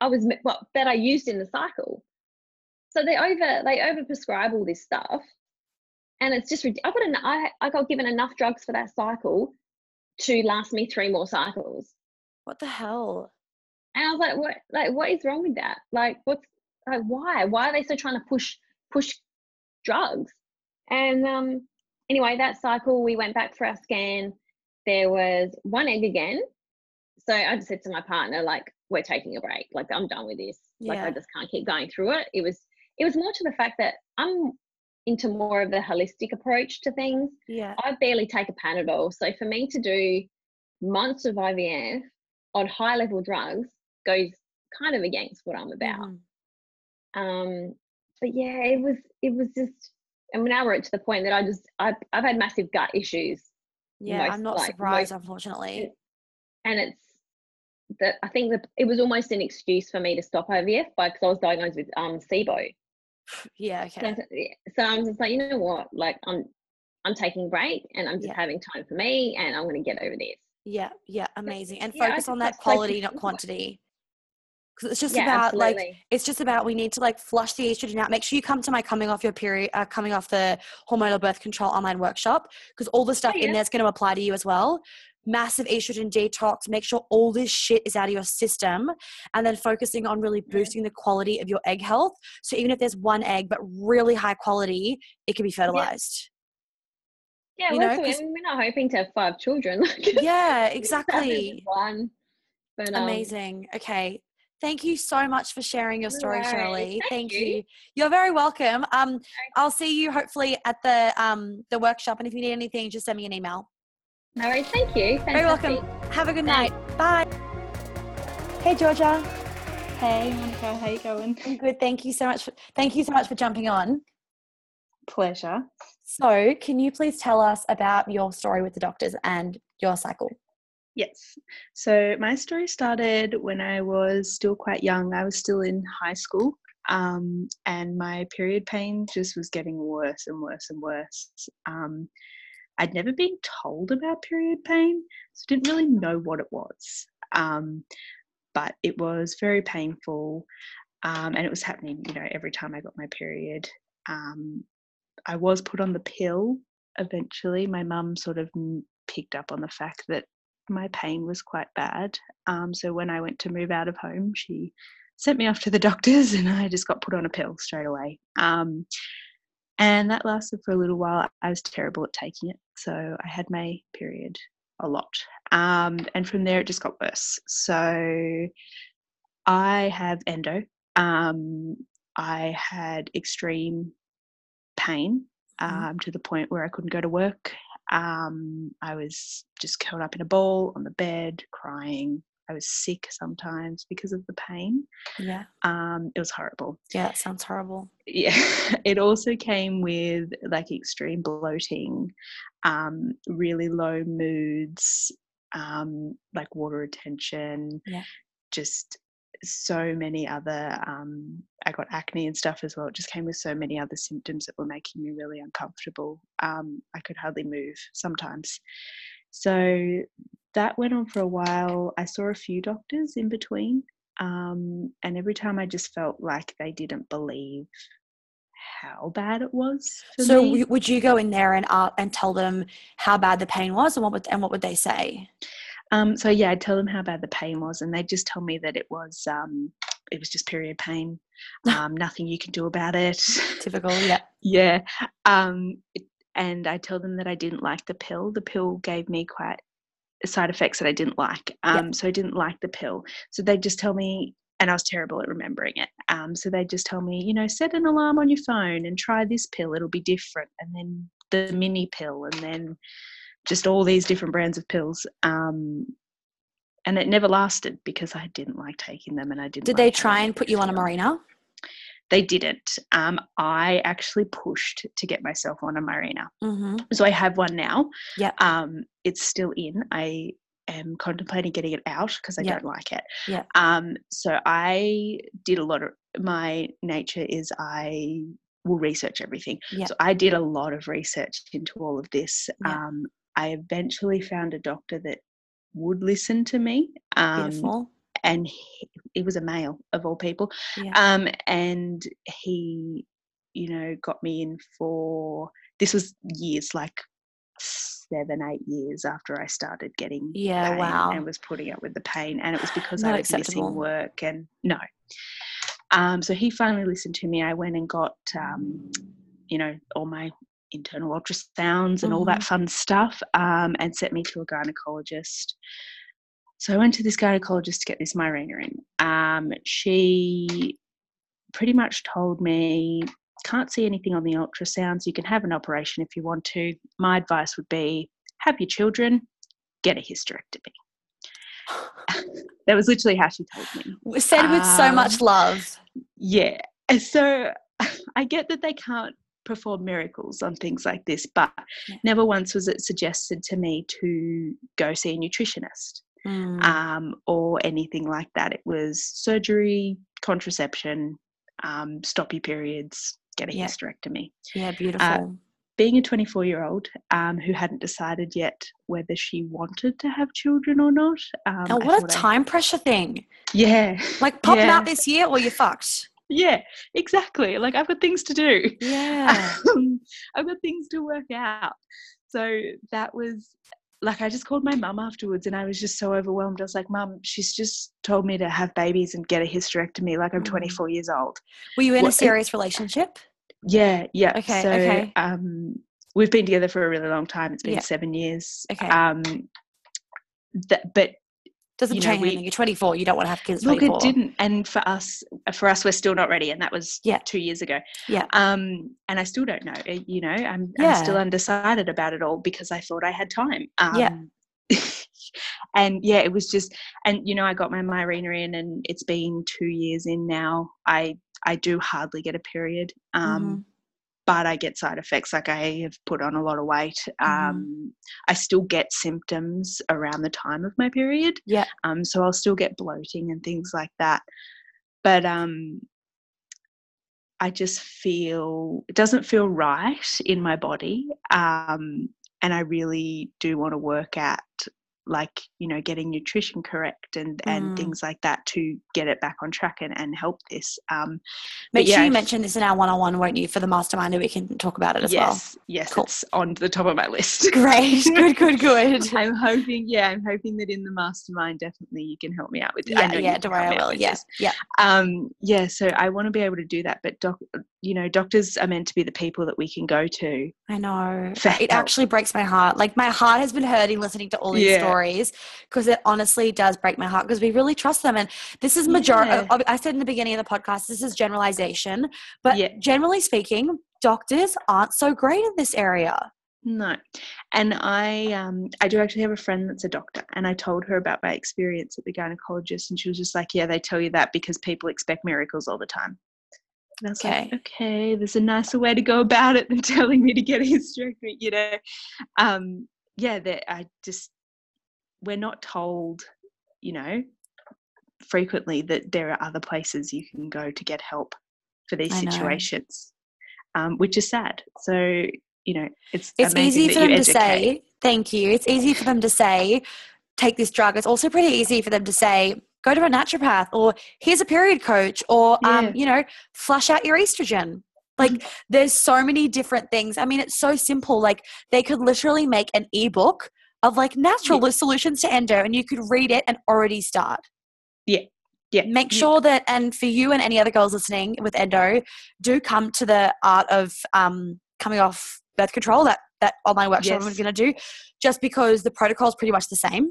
I was what that I used in the cycle. So they over they over prescribe all this stuff, and it's just I got an, I I got given enough drugs for that cycle to last me three more cycles. What the hell? And I was like, what like what is wrong with that? Like what's like why? Why are they so trying to push push drugs? And um anyway, that cycle we went back for our scan. There was one egg again. So I just said to my partner, like, we're taking a break. Like I'm done with this. Like Yeah. I just can't keep going through it. It was it was more to the fact that I'm into more of a holistic approach to things. Yeah. I barely take a Panadol. So for me to do months of IVF on high level drugs goes kind of against what I'm about. Mhm. Um, but yeah, it was it was just. Mean, now we're to the point that I just I've I've had massive gut issues, Yeah, most- I'm not like, surprised, most- unfortunately. and it's that I think that it was almost an excuse for me to stop IVF by because I was diagnosed with um SIBO. Yeah, okay. So I'm just like, you know what, like I'm I'm taking a break and I'm just Yeah. having time for me, and I'm going to get over this. Yeah, yeah, amazing. And yeah, focus on that quality, not quantity. Because it's just yeah, about like it's just about we need to like flush the estrogen out. Make sure you come to my coming off your period, uh, coming off the hormonal birth control online workshop because all the stuff in Oh, yeah. there is going to apply to you as well. Massive estrogen detox. Make sure all this shit is out of your system, and then focusing on really Yeah. boosting the quality of your egg health. So even if there's one egg but really high quality, it can be fertilized. yeah, you well, know, so we're not hoping to have five children. Yeah, exactly. One, but um, Amazing. Okay. Thank you so much for sharing your story. Shirley. Thank Thank you. you. You're very welcome. Um, I'll see you hopefully at the um the workshop, and if you need anything, just send me an email. No worries. Thank you. Very welcome. Have a good Thanks. night. Bye. Hey Georgia. Hey Monica, how you going? I'm good. Thank you so much. For, thank you so much for jumping on. Pleasure. So, can you please tell us about your story with the doctors and your cycle? Yes. So my story started when I was still quite young. I was still in high school. Um, and my period pain just was getting worse and worse and worse. Um, I'd never been told about period pain, so didn't really know what it was. Um, but it was very painful, um, and it was happening, you know, every time I got my period. Um, I was put on the pill eventually. My mum sort of picked up on the fact that my pain was quite bad. Um, so when I went to move out of home, she sent me off to the doctors, and I just got put on a pill straight away. And that lasted for a little while. I was terrible at taking it, so I had my period a lot. Um, and from there, it just got worse. So I have endo. Um, I had extreme pain Mhm. um, to the point where I couldn't go to work. Um, I was just curled up in a ball on the bed, crying. I was sick sometimes because of the pain. Yeah. Um, it was horrible. Yeah. It sounds horrible. Yeah, it also came with like extreme bloating, um, really low moods, um, like water retention, Yeah. just so many other. Um, I got acne and stuff as well. It just came with so many other symptoms that were making me really uncomfortable. Um, I could hardly move sometimes. So that went on for a while. I saw a few doctors in between. Um, and every time I just felt like they didn't believe how bad it was. For So, me. would you go in there and uh, and tell them how bad the pain was, and what would and what would they say? Um, so yeah, I'd tell them how bad the pain was, and they'd just tell me that it was um, it was just period pain. Um, nothing you can do about it. Typical. Yeah. yeah. Um, it, and I tell them that I didn't like the pill. The pill gave me quite side effects that I didn't like. Um, So I didn't like the pill. So they just tell me, and I was terrible at remembering it. Um, so they just tell me, you know, set an alarm on your phone and try this pill. It'll be different. And then the mini pill, and then just all these different brands of pills. Um, and it never lasted because I didn't like taking them, and I didn't. Did like they try and put you on a Mirena? They didn't. Um, I actually pushed to get myself on a Mirena Mm-hmm. so I have one now. Yeah. Um, it's still in. I am contemplating getting it out because I Yep. don't like it. Yeah. Um, so I did a lot of my nature is I will research everything. Yep. So I did a lot of research into all of this. Yep. Um, I eventually found a doctor that would listen to me. Um, Beautiful. And he, he was a male of all people. Yeah. Um, and he, you know, got me in for this was years, like seven, eight years after I started getting Yeah, wow. and was putting up with the pain, and it was because Not I was acceptable. missing work and no. Um, so he finally listened to me. I went and got, um, you know, all my internal ultrasounds and all that Mm-hmm. fun stuff, um, and sent me to a gynecologist. So I went to this gynecologist to get this Mirena in. Um, she pretty much told me, can't see anything on the ultrasounds. You can have an operation if you want to. My advice would be have your children, get a hysterectomy. that was literally how she told me. Said with so much um, love. Yeah. So I get that they can't perform miracles on things like this, but Yeah. never once was it suggested to me to go see a nutritionist Mm. um, or anything like that. It was surgery, contraception, um, stop your periods, get a Yeah. hysterectomy. yeah, beautiful. Being a 24 year old um, who hadn't decided yet whether she wanted to have children or not. Um, oh, what a thought I- time pressure thing. yeah, Like popping Yeah. out this year or you're fucked. yeah, exactly. Like I've got things to do. Yeah. um, I've got things to work out. So that was like I just called my mum afterwards and I was just so overwhelmed. I was like, Mum, she's just told me to have babies and get a hysterectomy like I'm Mm. 24 years old. Were you in a What- serious relationship? Yeah, yeah. Okay, so okay. um we've been together for a really long time. It's been Yeah. seven years. Okay. Um that but Doesn't you know, change we- anything. You're 24. You don't want to have kids. look 24. it didn't and for us for us we're still not ready and that was Yeah. two years ago Yeah. um and i still don't know uh, you know i'm, I'm still undecided about it all because i thought i had time um Yeah. and yeah it was just and you know i got my Mirena in and it's been two years in now i i do hardly get a period um Mm-hmm. But I get side effects. Like I have put on a lot of weight. Mhm. Um, I still get symptoms around the time of my period. Yeah. Um, so I'll still get bloating and things like that. But um, I just feel it doesn't feel right in my body. Um, and I really do want to work at like you know getting nutrition correct and and Mm. things like that to get it back on track and, and help this um Make yeah, sure you mention this in our one-on-one, won't you, for the mastermind, and we can talk about it as well. yes yes Cool. it's on the top of my list Great. Good. Good. Good. I'm hoping, yeah, I'm hoping that in the mastermind, definitely you can help me out with Yeah. know Yeah. Don't worry. I will. with Yeah. Yeah. Um, yeah, so I want to be able to do that, but doc, you know, doctors are meant to be the people that we can go to. I know. It help. actually breaks my heart. Like my heart has been hurting listening to all these Yeah. stories because it honestly does break my heart because we really trust them. And this is majority. Yeah. I said in the beginning of the podcast, this is generalization, but Yeah. generally speaking, doctors aren't so great in this area. No, and I, um, I do actually have a friend that's a doctor, and I told her about my experience at the gynecologist, and she was just like, "Yeah, they tell you that because people expect miracles all the time." And I was Okay. like, "Okay, there's a nicer way to go about it than telling me to get a hysterectomy," you know. Um, yeah, that I just we're not told, you know, frequently that there are other places you can go to get help for these I situations, um, which is sad. So you know, it's It's easy for them to say, thank you. It's easy for them to say, take this drug. It's also pretty easy for them to say, go to a naturopath or here's a period coach or, Yeah. um, you know, flush out your estrogen. Like there's so many different things. I mean, it's so simple. Like they could literally make an ebook of like natural solutions to endo and you could read it and already start. yeah, Yeah. Make you- sure that, and for you and any other girls listening with endo, do come to the art of um, coming off birth control that that online workshop Yes. I'm going to do, just because the protocol is pretty much the same.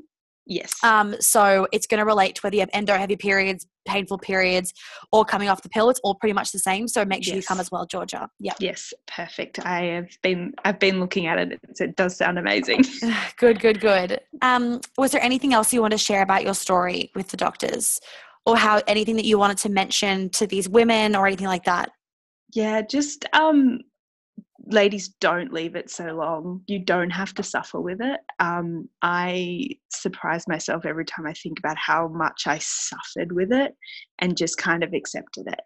Yes. Um, so it's going to relate to whether you have endo, heavy periods, painful periods, or coming off the pill. It's all pretty much the same. So make sure you come as well, Georgia. Yeah. yes. Perfect. I have been I've been looking at it. It does sound amazing. good, good, good. Um, was there anything else you want to share about your story with the doctors, or how anything that you wanted to mention to these women, or anything like that? Yeah, just um ladies don't leave it so long. You don't have to suffer with it. Um I surprise myself every time I think about how much I suffered with it and just kind of accepted it.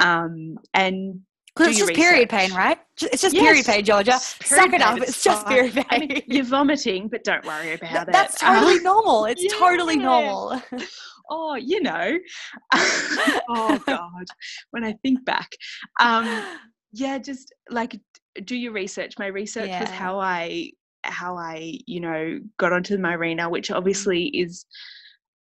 Um and Because it's just period pain, right? It's just period pain, Georgia. Suck it up. It's, it's just fine. period pain. I mean, you're vomiting, but don't worry Th- about it. That's Um, totally normal. It's totally normal. oh, you know. oh God. When I think back. Um yeah just like do your research. My research was how i how i you know got onto the Mirena which obviously is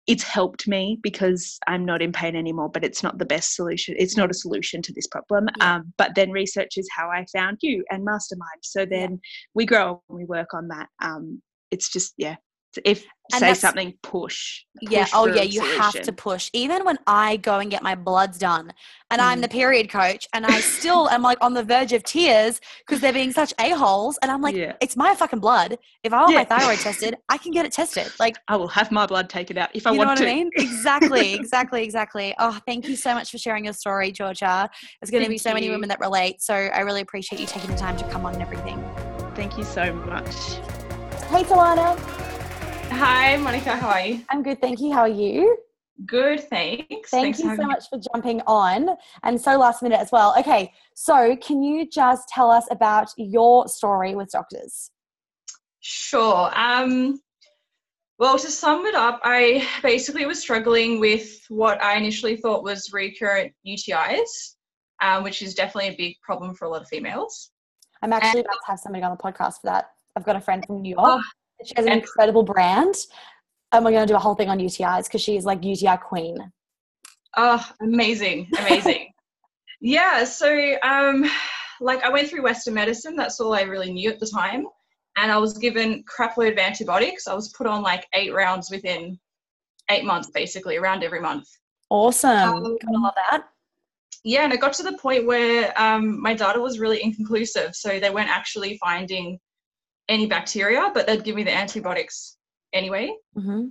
it's helped me because i'm not in pain anymore but it's not the best solution it's not a solution to this problem Yeah. um, but then research is how i found you and mastermind. So then we grow and we work on that um, it's just yeah if And say something push, yeah. Oh, yeah. You have to push. Even when I go and get my bloods done, and I'm Mm. the period coach, and I still am like on the verge of tears because they're being such a holes, and I'm like, Yeah. it's my fucking blood. If I want my thyroid tested, I can get it tested. Like, I will have my blood taken out if I want. you know what to. I mean? Exactly, exactly, exactly. Oh, thank you so much for sharing your story, Georgia. There's going to be so many women that relate. So I really appreciate you taking the time to come on and everything. Thank you so much. Hey, Talana. Hi, Monica. How are you? I'm good, thank you. How are you? Good, thanks. Thank thanks you so me. much for jumping on and so last minute as well. Okay, so can you just tell us about your story with doctors? Sure. Um, well, to sum it up, I basically was struggling with what I initially thought was recurrent UTIs, um, which is definitely a big problem for a lot of females. I'm actually about to have somebody on the podcast for that. I've got a friend from New York. Oh, she has an and- incredible brand. And we're going to do a whole thing on UTIs because she's like UTI queen. Oh, amazing, amazing. yeah, so um, like I went through Western medicine. That's all I really knew at the time. And I was given crapload of antibiotics. I was put on like eight rounds within eight months, basically, around every month. Awesome. Um, Gotta love that. yeah, and it got to the point where um, my data was really inconclusive. So they weren't actually finding any bacteria, but they'd give me the antibiotics anyway. hmm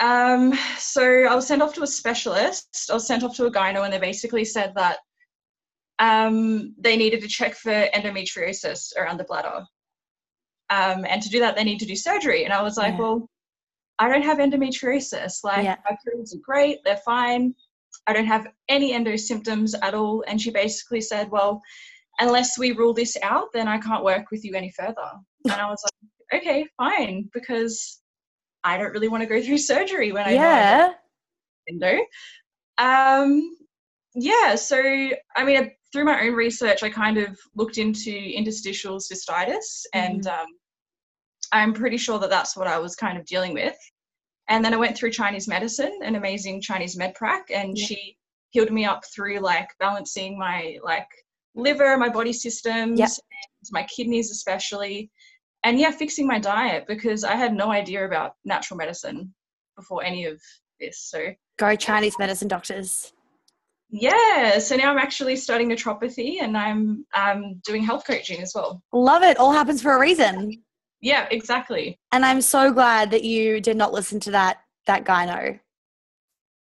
Um, so I was sent off to a specialist. I was sent off to a gyno, and they basically said that um, they needed to check for endometriosis around the bladder. Um, and to do that, they need to do surgery. And I was like, Yeah. well, I don't have endometriosis. Like, Yeah. my periods are great, they're fine. I don't have any endo symptoms at all. And she basically said, well, unless we rule this out, then I can't work with you any further. And I was like, okay, fine, because I don't really want to go through surgery when I Yeah. endo. Um, yeah, so I mean, through my own research, I kind of looked into interstitial cystitis, and um, I'm pretty sure that that's what I was kind of dealing with. And then I went through Chinese medicine, an amazing Chinese med prac, and Yeah. she healed me up through like balancing my like liver, my body systems, Yep. and my kidneys especially, and yeah, fixing my diet because I had no idea about natural medicine before any of this. So Go Chinese medicine doctors. yeah, so now I'm actually studying naturopathy and I'm um, doing health coaching as well. Love it. All happens for a reason. Yeah, exactly. And I'm so glad that you did not listen to that that gyno.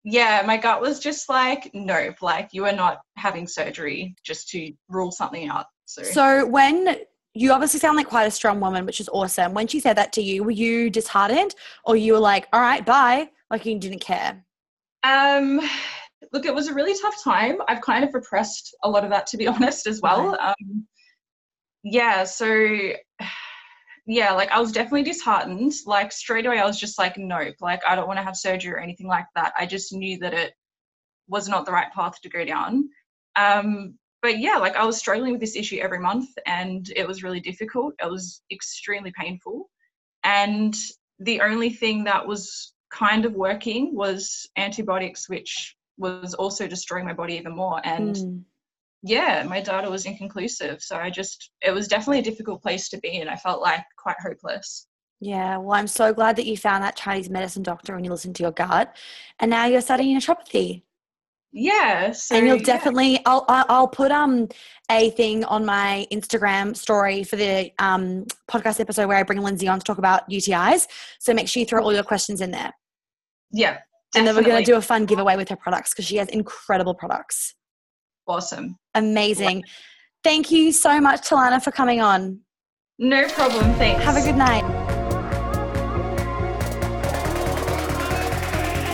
Yeah, my gut was just like, nope, like you are not having surgery just to rule something out. So, So when you obviously sound like quite a strong woman, which is awesome. When she said that to you, were you disheartened or you were like, all right, bye? Like you didn't care. um, look, it was a really tough time. I've kind of repressed a lot of that, to be honest, as well. Um, yeah, so yeah, like I was definitely disheartened. Like straight away, I was just like, nope, like I don't want to have surgery or anything like that. I just knew that it was not the right path to go down. Um, but yeah, like I was struggling with this issue every month and it was really difficult. It was extremely painful. And the only thing that was kind of working was antibiotics, which was also destroying my body even more. And Mm. Yeah, my data was inconclusive. So I just, it was definitely a difficult place to be in. I felt like quite hopeless. Yeah, well, I'm so glad that you found that Chinese medicine doctor and you listened to your gut, and now you're studying naturopathy. Yeah, so and you'll definitely, I'll, I'll I'll put um a thing on my Instagram story for the um podcast episode where I bring Lindsay on to talk about UTIs. So make sure you throw all your questions in there, yeah, and then we're gonna do a fun giveaway with her products because she has incredible products. Awesome. Amazing. Thank you so much, Talana, for coming on. No problem. Thanks. Have a good night.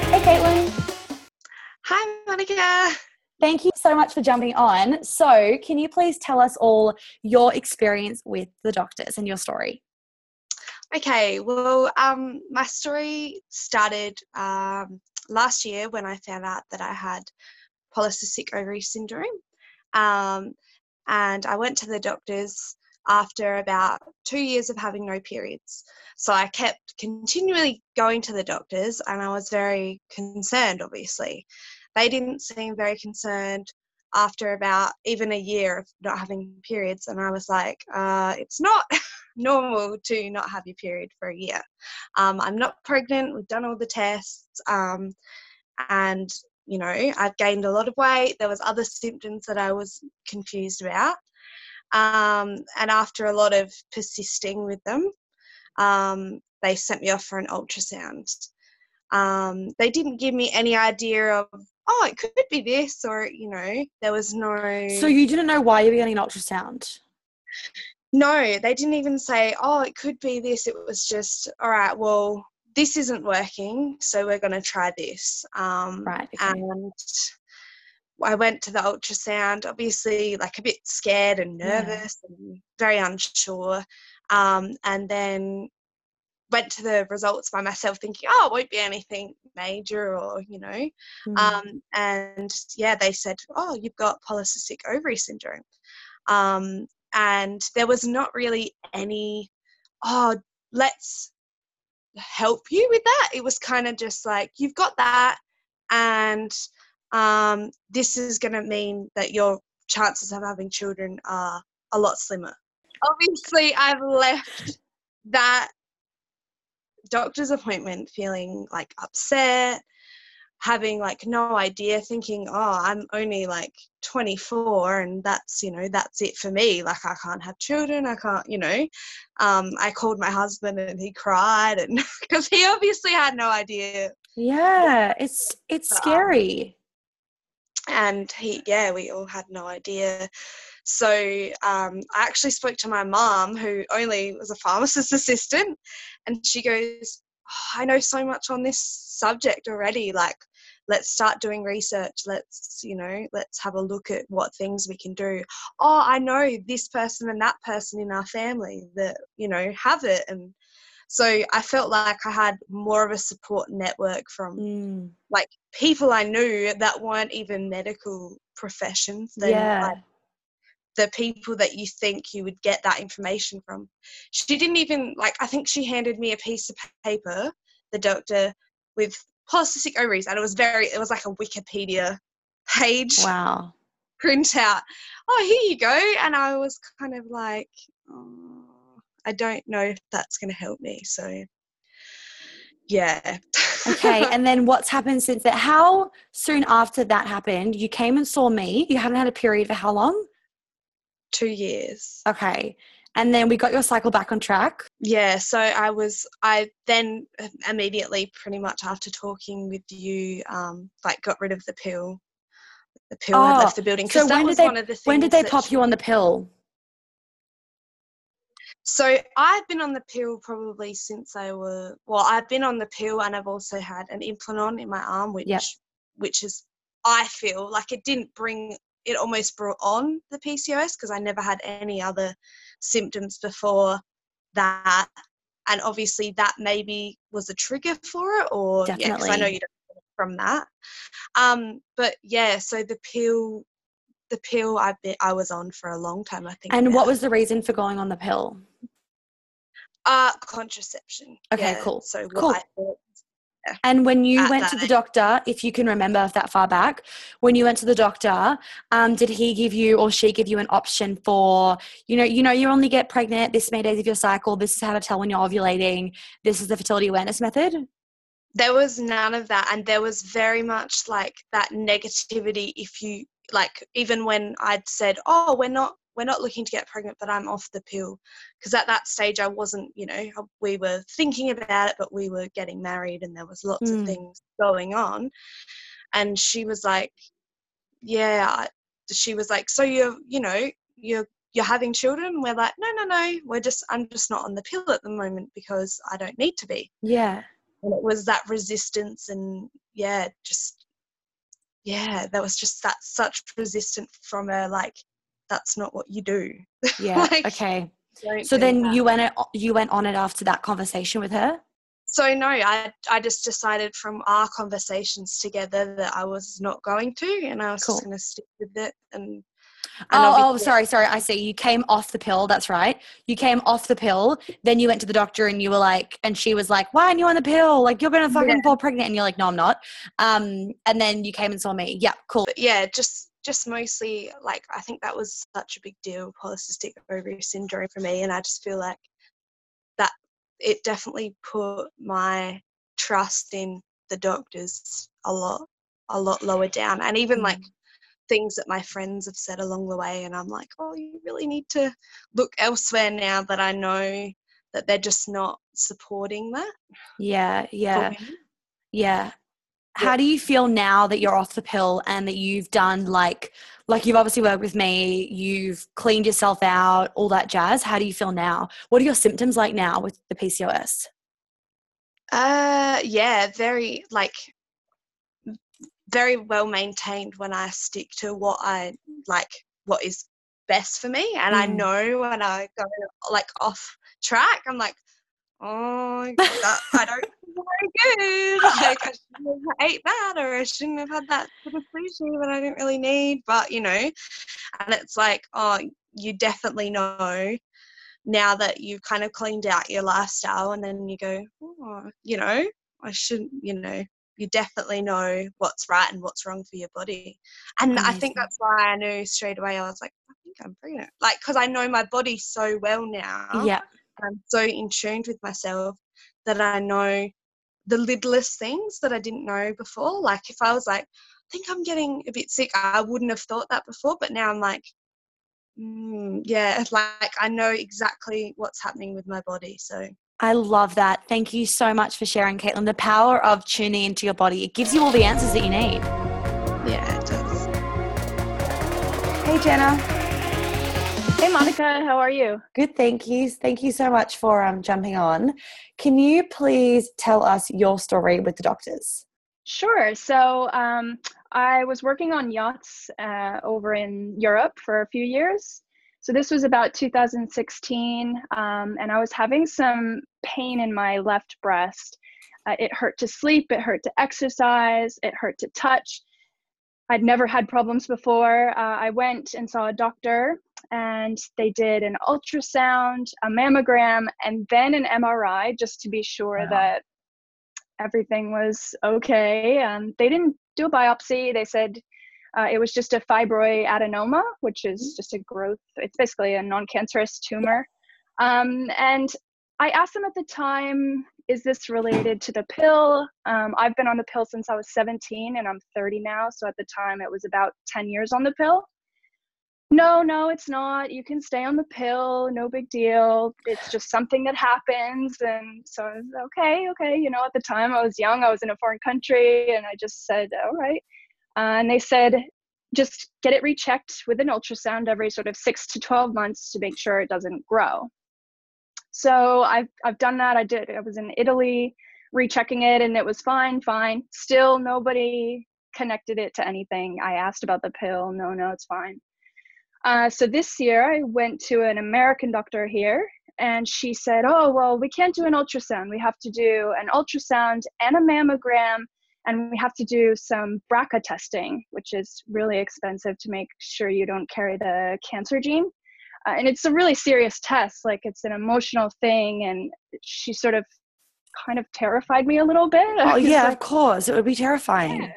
Hey, Caitlin. Hi, Monica. Thank you so much for jumping on. So, can you please tell us all your experience with the doctors and your story? Okay, well, um, my story started um, last year when I found out that I had polycystic ovary syndrome. Um, and I went to the doctors after about two years of having no periods. So I kept continually going to the doctors, and I was very concerned, obviously. They didn't seem very concerned after about even a year of not having periods, and I was like, uh, it's not normal to not have your period for a year. Um, I'm not pregnant, we've done all the tests, um, and you know, I've gained a lot of weight. There was other symptoms that I was confused about. Um, and after a lot of persisting with them, um, they sent me off for an ultrasound. Um, they didn't give me any idea of, oh, it could be this, or, you know, there was no. So, you didn't know why you were getting an ultrasound? No, they didn't even say, oh, it could be this. It was just, all right, well, this isn't working, so we're going to try this. Um, Right. Okay. And I went to the ultrasound, obviously, like a bit scared and Yeah. nervous and very unsure. Um, and then went to the results by myself, thinking, oh, it won't be anything major or, you know. Mm. Um, and yeah, they said, oh, you've got polycystic ovary syndrome. Um, and there was not really any, oh, let's help you with that. It was kind of just like, you've got that, and um, this is going to mean that your chances of having children are a lot slimmer. Obviously, I've left that doctor's appointment feeling like upset, having like no idea, thinking, oh, I'm only like 24 and that's, you know, that's it for me. Like, I can't have children. I can't, you know. Um, I called my husband and he cried, and because he obviously had no idea. yeah, it's it's Um, scary. and he yeah we all had no idea so um, i actually spoke to my mom who only was a pharmacist assistant and she goes oh, i know so much on this subject already like let's start doing research let's you know let's have a look at what things we can do oh i know this person and that person in our family that you know have it and so i felt like i had more of a support network from Mm. like people I knew that weren't even medical professions than Yeah. like the people that you think you would get that information from. She didn't even like I think she handed me a piece of paper, the doctor, with polycystic ovaries, and it was very it was like a Wikipedia page Wow. printout. Oh, here you go. And I was kind of like, oh, I don't know if that's gonna help me. So yeah. Okay, and then what's happened since that? How soon after that happened, you came and saw me? You haven't had a period for how long? Two years. Okay. And then we got your cycle back on track. yeah so i was i then immediately pretty much after talking with you um like got rid of the pill the pill had Oh, left the building so when did they- one of the things When did they pop she- you on the pill? so i've been on the pill probably since i were well i've been on the pill and i've also had an implanon in my arm which Yep. which is i feel like it didn't bring it almost brought on the pcos because i never had any other symptoms before that. And obviously that maybe was a trigger for it or yeah 'cause i know you don't from that. Um but yeah so the pill the pill i been i was on for a long time i think And what was the reason for going on the pill? uh contraception. Okay, yeah, cool, so what cool. I thought And when you At went to the age. doctor, if you can remember that far back, when you went to the doctor, um, did he give you or she give you an option for, you know, you know, you only get pregnant this many days of your cycle. This is how to tell when you're ovulating. This is the fertility awareness method. there was none of that and there was very much like that negativity if you like even when i'd said oh we're not we're not looking to get pregnant but i'm off the pill because at that stage i wasn't you know we were thinking about it but we were getting married and there was lots Mm. of things going on and she was like yeah she was like so you're you know you're you're having children we're like no no no we're just i'm just not on the pill at the moment because i don't need to be Yeah. and it was that resistance and yeah just yeah there was just that such resistance from her like that's not what you do Yeah. Like, okay. So then that. you went it, you went on it after that conversation with her. so no i i just decided from our conversations together that i was not going to and i was Cool. just going to stick with it and Oh, And oh, obviously- sorry, sorry. I see. You came off the pill. That's right. You came off the pill. Then you went to the doctor, and you were like, and she was like, "Why aren't you on the pill? Like, you're gonna fucking Yeah. fall pregnant." And you're like, "No, I'm not." Um, and then you came and saw me. Yeah, cool. but yeah just just mostly like i think that was such a big deal polycystic ovary syndrome for me and i just feel like that it definitely put my trust in the doctors a lot a lot lower down and even like mm. things that my friends have said along the way and i'm like oh you really need to look elsewhere now that i know that they're just not supporting that Yeah, yeah, yeah. How do you feel now that you're off the pill and that you've done like, like you've obviously worked with me, you've cleaned yourself out, all that jazz? How do you feel now? What are your symptoms like now with the PCOS? Uh, yeah, very like very well maintained when I stick to what I like, what is best for me, and I Mm. know when I go like off track, I'm like, oh, that, I don't very good. Like I shouldn't have ate that, or I shouldn't have had that sort of sushi that I didn't really need. But you know, and it's like, oh, you definitely know now that you've kind of cleaned out your lifestyle and then you go oh, you know i shouldn't you know you definitely know what's right and what's wrong for your body and i think that's why i knew straight away i was like i think i'm pregnant like because i know my body so well now Yeah, i'm so in tune with myself that i know the littlest things that i didn't know before like if i was like i think i'm getting a bit sick i wouldn't have thought that before but now i'm like mm, yeah like i know exactly what's happening with my body so I love that. Thank you so much for sharing, Caitlin. The power of tuning into your body. It gives you all the answers that you need. yeah it does Hey, Jenna. Hey Monica, how are you? Good, thank you. Thank you so much for um, jumping on. Can you please tell us your story with the doctors? Sure. So um, I was working on yachts uh, over in Europe for a few years. So this was about 2016, um, and I was having some pain in my left breast. Uh, it hurt to sleep, it hurt to exercise, it hurt to touch. I'd never had problems before. Uh, I went and saw a doctor, and they did an ultrasound, a mammogram, and then an MRI just to be sure Wow. that everything was okay. Um, they didn't do a biopsy. They said uh, it was just a fibroadenoma, which is just a growth. It's basically a non-cancerous tumor. Um, and I asked them at the time, "Is this related to the pill?" Um, I've been on the pill since I was 17, and I'm 30 now. So at the time, it was about 10 years on the pill. No, no, it's not. You can stay on the pill. No big deal. It's just something that happens. And so I was okay, okay. You know, at the time I was young, I was in a foreign country, and I just said, all right. Uh, and they said, just get it rechecked with an ultrasound every sort of six to 12 months to make sure it doesn't grow. So I've, I've done that. I did, I was in Italy rechecking it, and it was fine, fine. Still, nobody connected it to anything. I asked about the pill. No, no, it's fine. Uh, so this year I went to an American doctor here and she said, Oh, well, we can't do an ultrasound. We have to do an ultrasound and a mammogram, and we have to do some BRCA testing, which is really expensive to make sure you don't carry the cancer gene. Uh, and it's a really serious test, like it's an emotional thing. And she sort of kind of terrified me a little bit. Oh yeah, like, of course. It would be terrifying.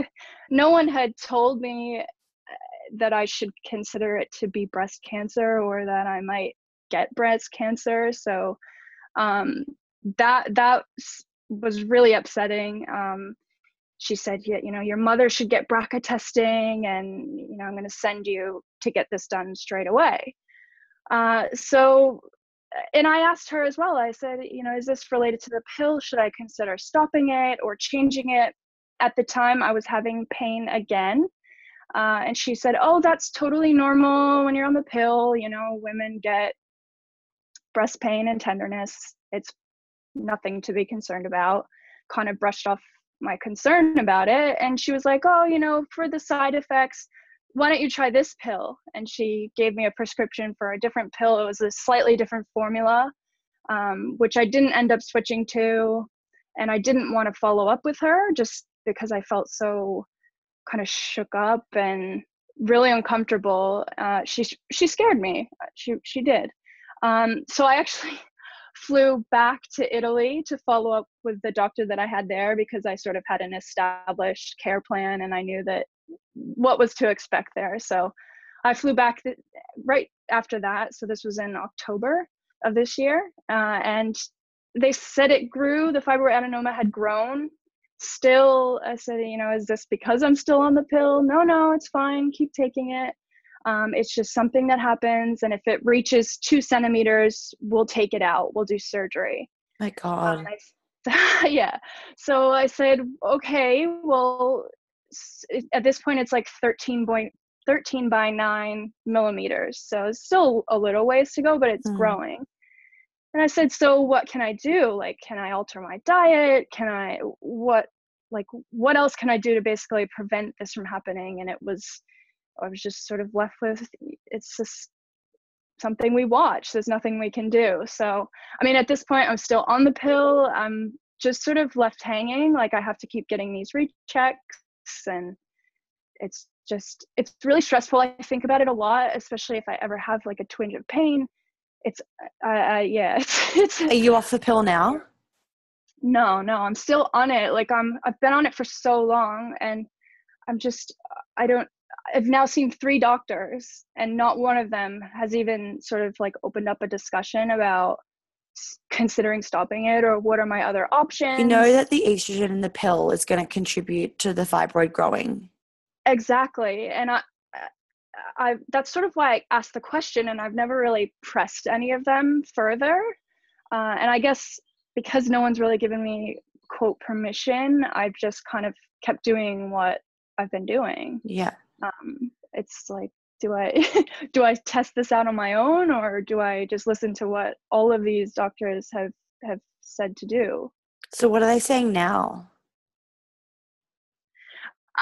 no one had told me that I should consider it to be breast cancer or that I might get breast cancer. So um, that that was really upsetting. Um, she said, "Yeah, you know, your mother should get BRCA testing, and you know, I'm going to send you to get this done straight away." Uh, so, and I asked her as well. I said, "You know, is this related to the pill? Should I consider stopping it or changing it?" At the time, I was having pain again, uh, and she said, "Oh, that's totally normal when you're on the pill. You know, women get breast pain and tenderness. It's nothing to be concerned about." Kind of brushed off my concern about it, and she was like, "Oh, you know, for the side effects." Why don't you try this pill? And she gave me a prescription for a different pill. It was a slightly different formula, um, which I didn't end up switching to. And I didn't want to follow up with her just because I felt so kind of shook up and really uncomfortable. Uh, she she scared me. She she did. Um, so I actually flew back to Italy to follow up with the doctor that I had there because I sort of had an established care plan and I knew that what was to expect there. So I flew back th- right after that. So this was in October of this year, uh, and they said it grew. The fibroadenoma had grown. Still, I said, you know, is this because I'm still on the pill? No, no, it's fine. Keep taking it. Um, it's just something that happens, and if it reaches two centimeters, we'll take it out. We'll do surgery. My God. Um, I, yeah. So I said, okay, well, at this point, it's like 13 point, 13 by 9 millimeters. So it's still a little ways to go, but it's Mm. growing. And I said, so what can I do? Like, can I alter my diet? Can I, what, like, what else can I do to basically prevent this from happening? And it was, I was just sort of left with, it's just something we watch. There's nothing we can do. So, I mean, at this point, I'm still on the pill. I'm just sort of left hanging. Like, I have to keep getting these rechecks, and it's just, it's really stressful. I think about it a lot, especially if I ever have like a twinge of pain. It's, uh, uh yeah, it's, it's, Are you off the pill now? no, no, I'm still on it. Like, I'm, I've been on it for so long, and I'm just, I don't, I've now seen three doctors, and not one of them has even sort of like opened up a discussion about considering stopping it or what are my other options. You know that the estrogen in the pill is going to contribute to the fibroid growing. exactly, and I, I that's sort of why I asked the question, and I've never really pressed any of them further. Uh, and I guess because no one's really given me quote permission, I've just kind of kept doing what I've been doing. Yeah. um, it's like do i do i test this out on my own or do i just listen to what all of these doctors have have said to do So what are they saying now?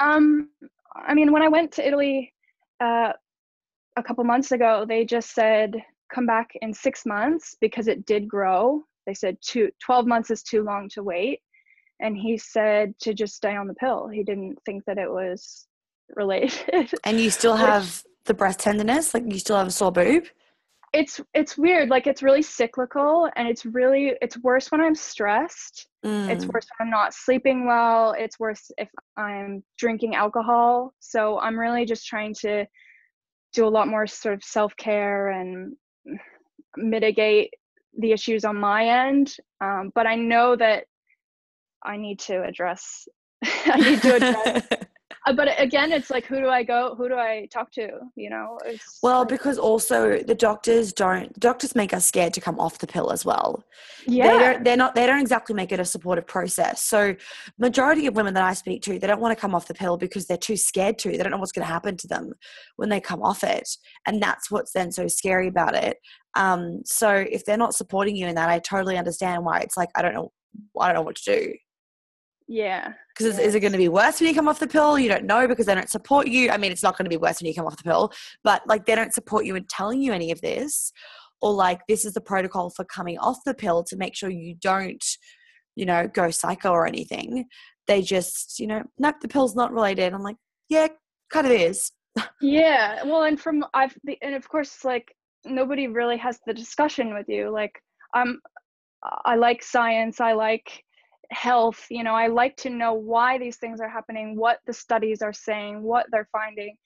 um i mean when i went to italy uh, a couple months ago they just said come back in six months because it did grow they said two, 12 months is too long to wait and he said to just stay on the pill he didn't think that it was related And you still have the breast tenderness? Like you still have a sore boob? It's it's weird like it's really cyclical and it's really it's worse when i'm stressed. It's Mm. worse when i'm not sleeping well. It's worse if i'm drinking alcohol. So i'm really just trying to do a lot more sort of self-care and mitigate the issues on my end. Um, but i know that i need to address i need to address uh, but again it's like who do i go who do i talk to you know it's well, like- because also the doctors don't doctors make us scared to come off the pill as well. yeah They don't they're not they don't exactly make it a supportive process. So majority of women that I speak to, they don't want to come off the pill because they're too scared to. They don't know what's going to happen to them when they come off it. And that's what's then so scary about it. Um, so if they're not supporting you in that, I totally understand why it's like I don't know I don't know what to do. Yeah Because is it going to be worse when you come off the pill? You don't know because they don't support you. I mean, it's not going to be worse when you come off the pill, but like they don't support you in telling you any of this, or like this is the protocol for coming off the pill to make sure you don't, you know, go psycho or anything. They just, you know, nope, the pill's not related. I'm like, yeah, kind of is. yeah well and from i've and of course like nobody really has the discussion with you like i'm I like science. I like health. You know, I like to know why these things are happening, what the studies are saying, what they're finding.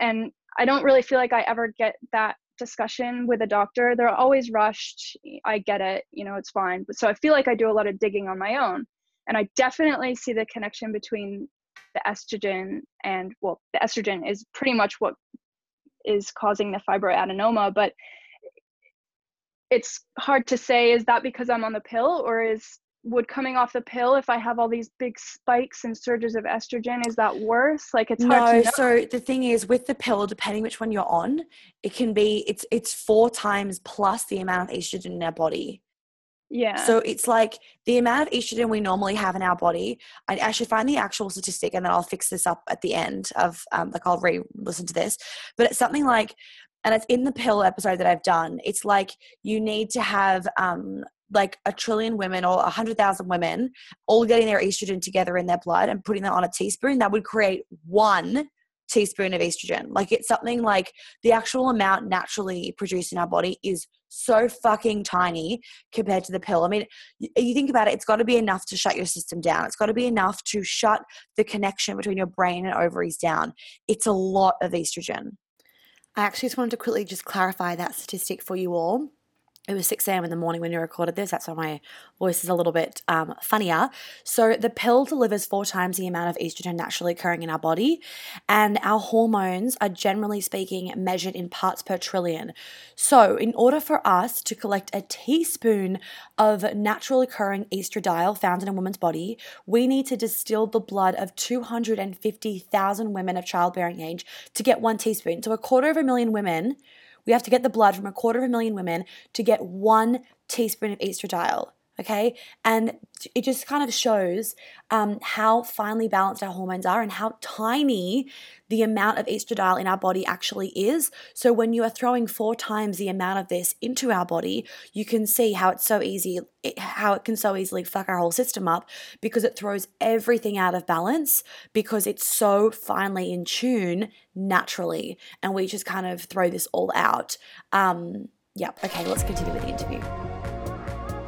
And I don't really feel like I ever get that discussion with a doctor. They're always rushed. I get it. You know, it's fine. But so I feel like I do a lot of digging on my own. And I definitely see the connection between the estrogen and, well, the estrogen is pretty much what is causing the fibroadenoma. But it's hard to say is that because I'm on the pill or is would coming off the pill if I have all these big spikes and surges of estrogen is that worse? Like it's hard no. So the thing is, with the pill, depending which one you're on, it can be it's it's four times plus the amount of estrogen in our body. Yeah. So it's like the amount of estrogen we normally have in our body. I actually find the actual statistic, and then I'll fix this up at the end of um, like I'll re-listen to this. But it's something like and it's in the pill episode that I've done. It's like you need to have um, like a trillion women or a hundred thousand women all getting their estrogen together in their blood and putting that on a teaspoon. That would create one teaspoon of estrogen. Like it's something like the actual amount naturally produced in our body is so fucking tiny compared to the pill. I mean, you think about it, it's got to be enough to shut your system down. It's got to be enough to shut the connection between your brain and ovaries down. It's a lot of estrogen. I actually just wanted to quickly just clarify that statistic for you all it was 6 a.m. in the morning when you recorded this. That's why my voice is a little bit um, funnier. So, the pill delivers four times the amount of estrogen naturally occurring in our body, and our hormones are generally speaking measured in parts per trillion. So, in order for us to collect a teaspoon of naturally occurring estradiol found in a woman's body, we need to distill the blood of 250,000 women of childbearing age to get one teaspoon. So, a quarter of a million women we have to get the blood from a quarter of a million women to get one teaspoon of estradiol. Okay. And it just kind of shows um, how finely balanced our hormones are and how tiny the amount of estradiol in our body actually is. So when you are throwing four times the amount of this into our body, you can see how it's so easy, how it can so easily fuck our whole system up because it throws everything out of balance because it's so finely in tune naturally. And we just kind of throw this all out. Um, yep. Okay, let's continue with the interview.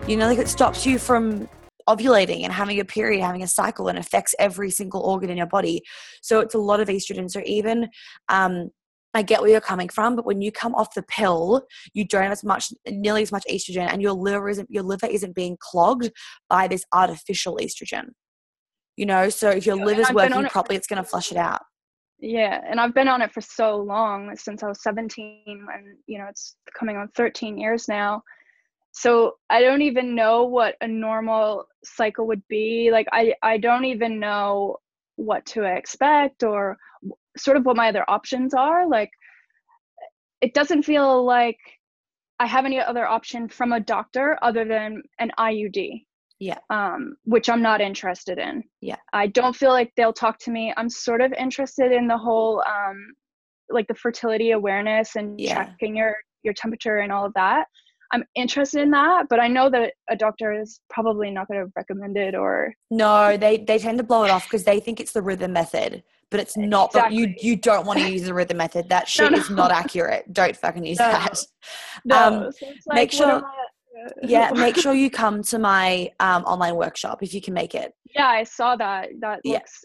You know, like it stops you from ovulating and having a period, having a cycle, and affects every single organ in your body. So it's a lot of estrogen. So even um, I get where you're coming from, but when you come off the pill, you don't have as much, nearly as much estrogen, and your liver isn't your liver isn't being clogged by this artificial estrogen. You know, so if your liver's working properly, it's going to flush it out. Yeah, and I've been on it for so long since I was 17, and you know it's coming on 13 years now so i don't even know what a normal cycle would be like i i don't even know what to expect or sort of what my other options are like it doesn't feel like i have any other option from a doctor other than an iud yeah. um which i'm not interested in. Yeah. I don't feel like they'll talk to me. I'm sort of interested in the whole um like the fertility awareness and yeah. checking your your temperature and all of that I'm interested in that, but I know that a doctor is probably not going to recommend it or No, they they tend to blow it off because they think it's the rhythm method, but it's not exactly. you you don't want to use the rhythm method. That shit no, no. is not accurate. Don't fucking use no. that. No. Um, so like, make sure yeah, make sure you come to my um, online workshop if you can make it. Yeah, I saw that. That looks.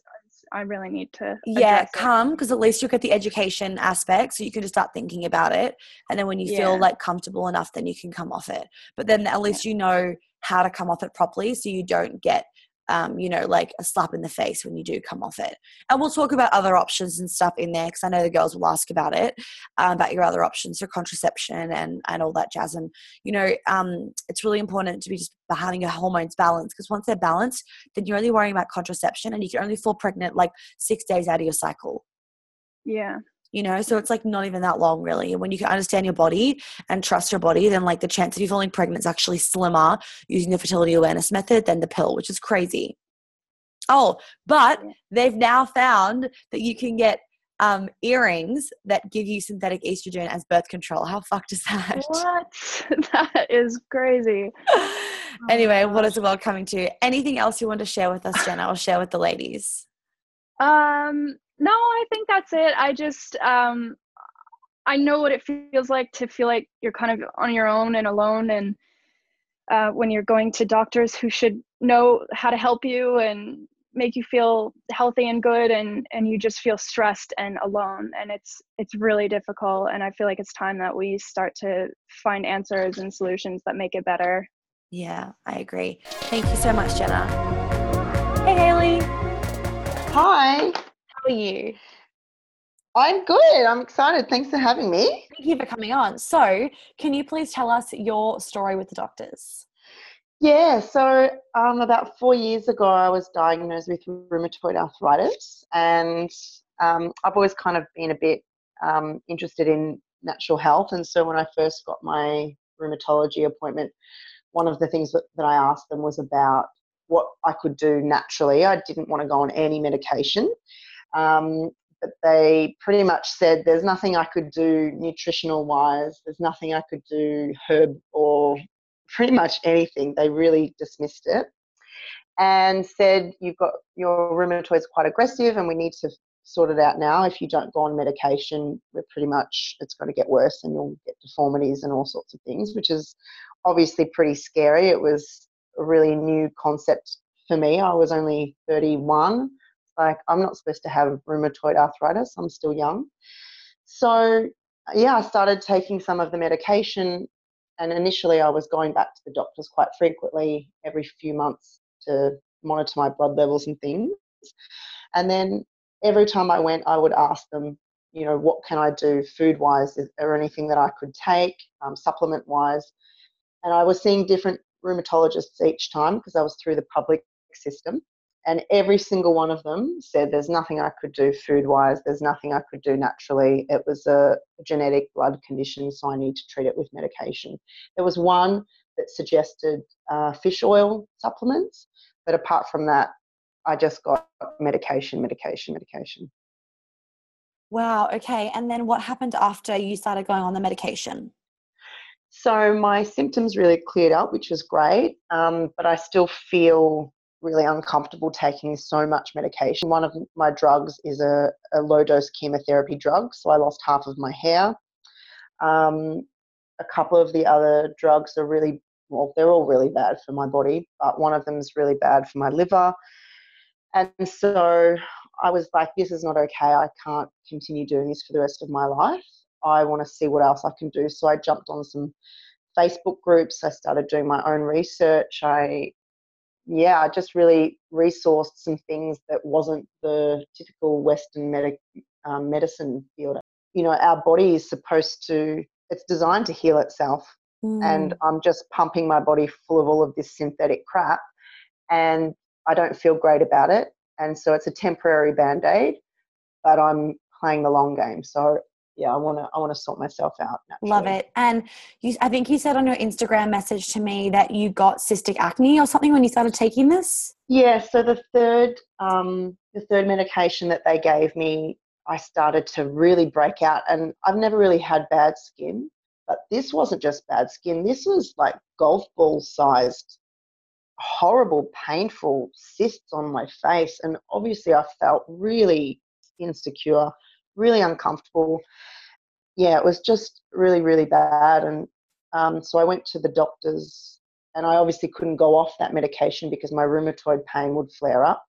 I really need to. Yeah, come because at least you'll get the education aspect, so you can just start thinking about it, and then when you yeah. feel like comfortable enough, then you can come off it. But then at least yeah. you know how to come off it properly, so you don't get um, you know, like a slap in the face when you do come off it. And we'll talk about other options and stuff in there because I know the girls will ask about it, um, about your other options for contraception and and all that jazz. And you know, um, it's really important to be just having your hormones balanced because once they're balanced, then you're only worrying about contraception and you can only fall pregnant like six days out of your cycle. Yeah you know so it's like not even that long really. And when you can understand your body and trust your body then like the chance of you falling pregnant is actually slimmer using the fertility awareness method than the pill which is crazy. Oh but they've now found that you can get um, earrings that give you synthetic estrogen as birth control. How fucked is that? What? That is crazy. Anyway what is the world coming to? Anything else you want to share with us jenna or share with the ladies? Um no, I think that's it. I just um I know what it feels like to feel like you're kind of on your own and alone and uh, when you're going to doctors who should know how to help you and make you feel healthy and good and and you just feel stressed and alone and it's it's really difficult and i feel like it's time that we start to find answers and solutions that make it better Yeah, I agree. Thank you so much, Jenna. Hey, Haley. Hi, How are you? I'm good. I'm excited. Thanks for having me. Thank you for coming on. So, can you please tell us your story with the doctors? Yeah, so um, about four years ago, I was diagnosed with rheumatoid arthritis, and um, I've always kind of been a bit um, interested in natural health. And so when I first got my rheumatology appointment, one of the things that, that I asked them was about what I could do naturally. I didn't want to go on any medication. Um, but they pretty much said there's nothing I could do nutritional wise, there's nothing I could do herb or pretty much anything. They really dismissed it and said you've got your rheumatoid's quite aggressive and we need to sort it out now. If you don't go on medication, we're pretty much it's going to get worse and you'll get deformities and all sorts of things, which is obviously pretty scary. It was a really new concept for me. I was only 31. Like I'm not supposed to have rheumatoid arthritis. I'm still young. So yeah, I started taking some of the medication and initially I was going back to the doctors quite frequently every few months to monitor my blood levels and things. And then every time I went, I would ask them, you know, what can I do food wise? Is there anything that I could take, um, supplement wise? And I was seeing different rheumatologists each time because I was through the public system. And every single one of them said, There's nothing I could do food wise, there's nothing I could do naturally. It was a genetic blood condition, so I need to treat it with medication. There was one that suggested uh, fish oil supplements, but apart from that, I just got medication, medication, medication. Wow. Okay. And then what happened after you started going on the medication? So my symptoms really cleared up, which was great, um, but I still feel really uncomfortable taking so much medication. One of my drugs is a, a low dose chemotherapy drug, so I lost half of my hair. Um, a couple of the other drugs are really well, they're all really bad for my body, but one of them is really bad for my liver. And so I was like, this is not okay. I can't continue doing this for the rest of my life. I want to see what else I can do. So I jumped on some Facebook groups. I started doing my own research. I, yeah, I just really resourced some things that wasn't the typical Western medic, um, medicine field. You know, our body is supposed to, it's designed to heal itself. And I'm just pumping my body full of all of this synthetic crap. And I don't feel great about it. And so it's a temporary band aid, but I'm playing the long game. So yeah, I want to I want to sort myself out. Naturally. Love it. And you, I think you said on your Instagram message to me that you got cystic acne or something when you started taking this. Yeah. So the third um, the third medication that they gave me, I started to really break out, and I've never really had bad skin, but this wasn't just bad skin. This was like golf ball sized horrible, painful cysts on my face. And obviously, I felt really insecure, really uncomfortable. Yeah, it was just really, really bad. And um, so I went to the doctors, and I obviously couldn't go off that medication because my rheumatoid pain would flare up.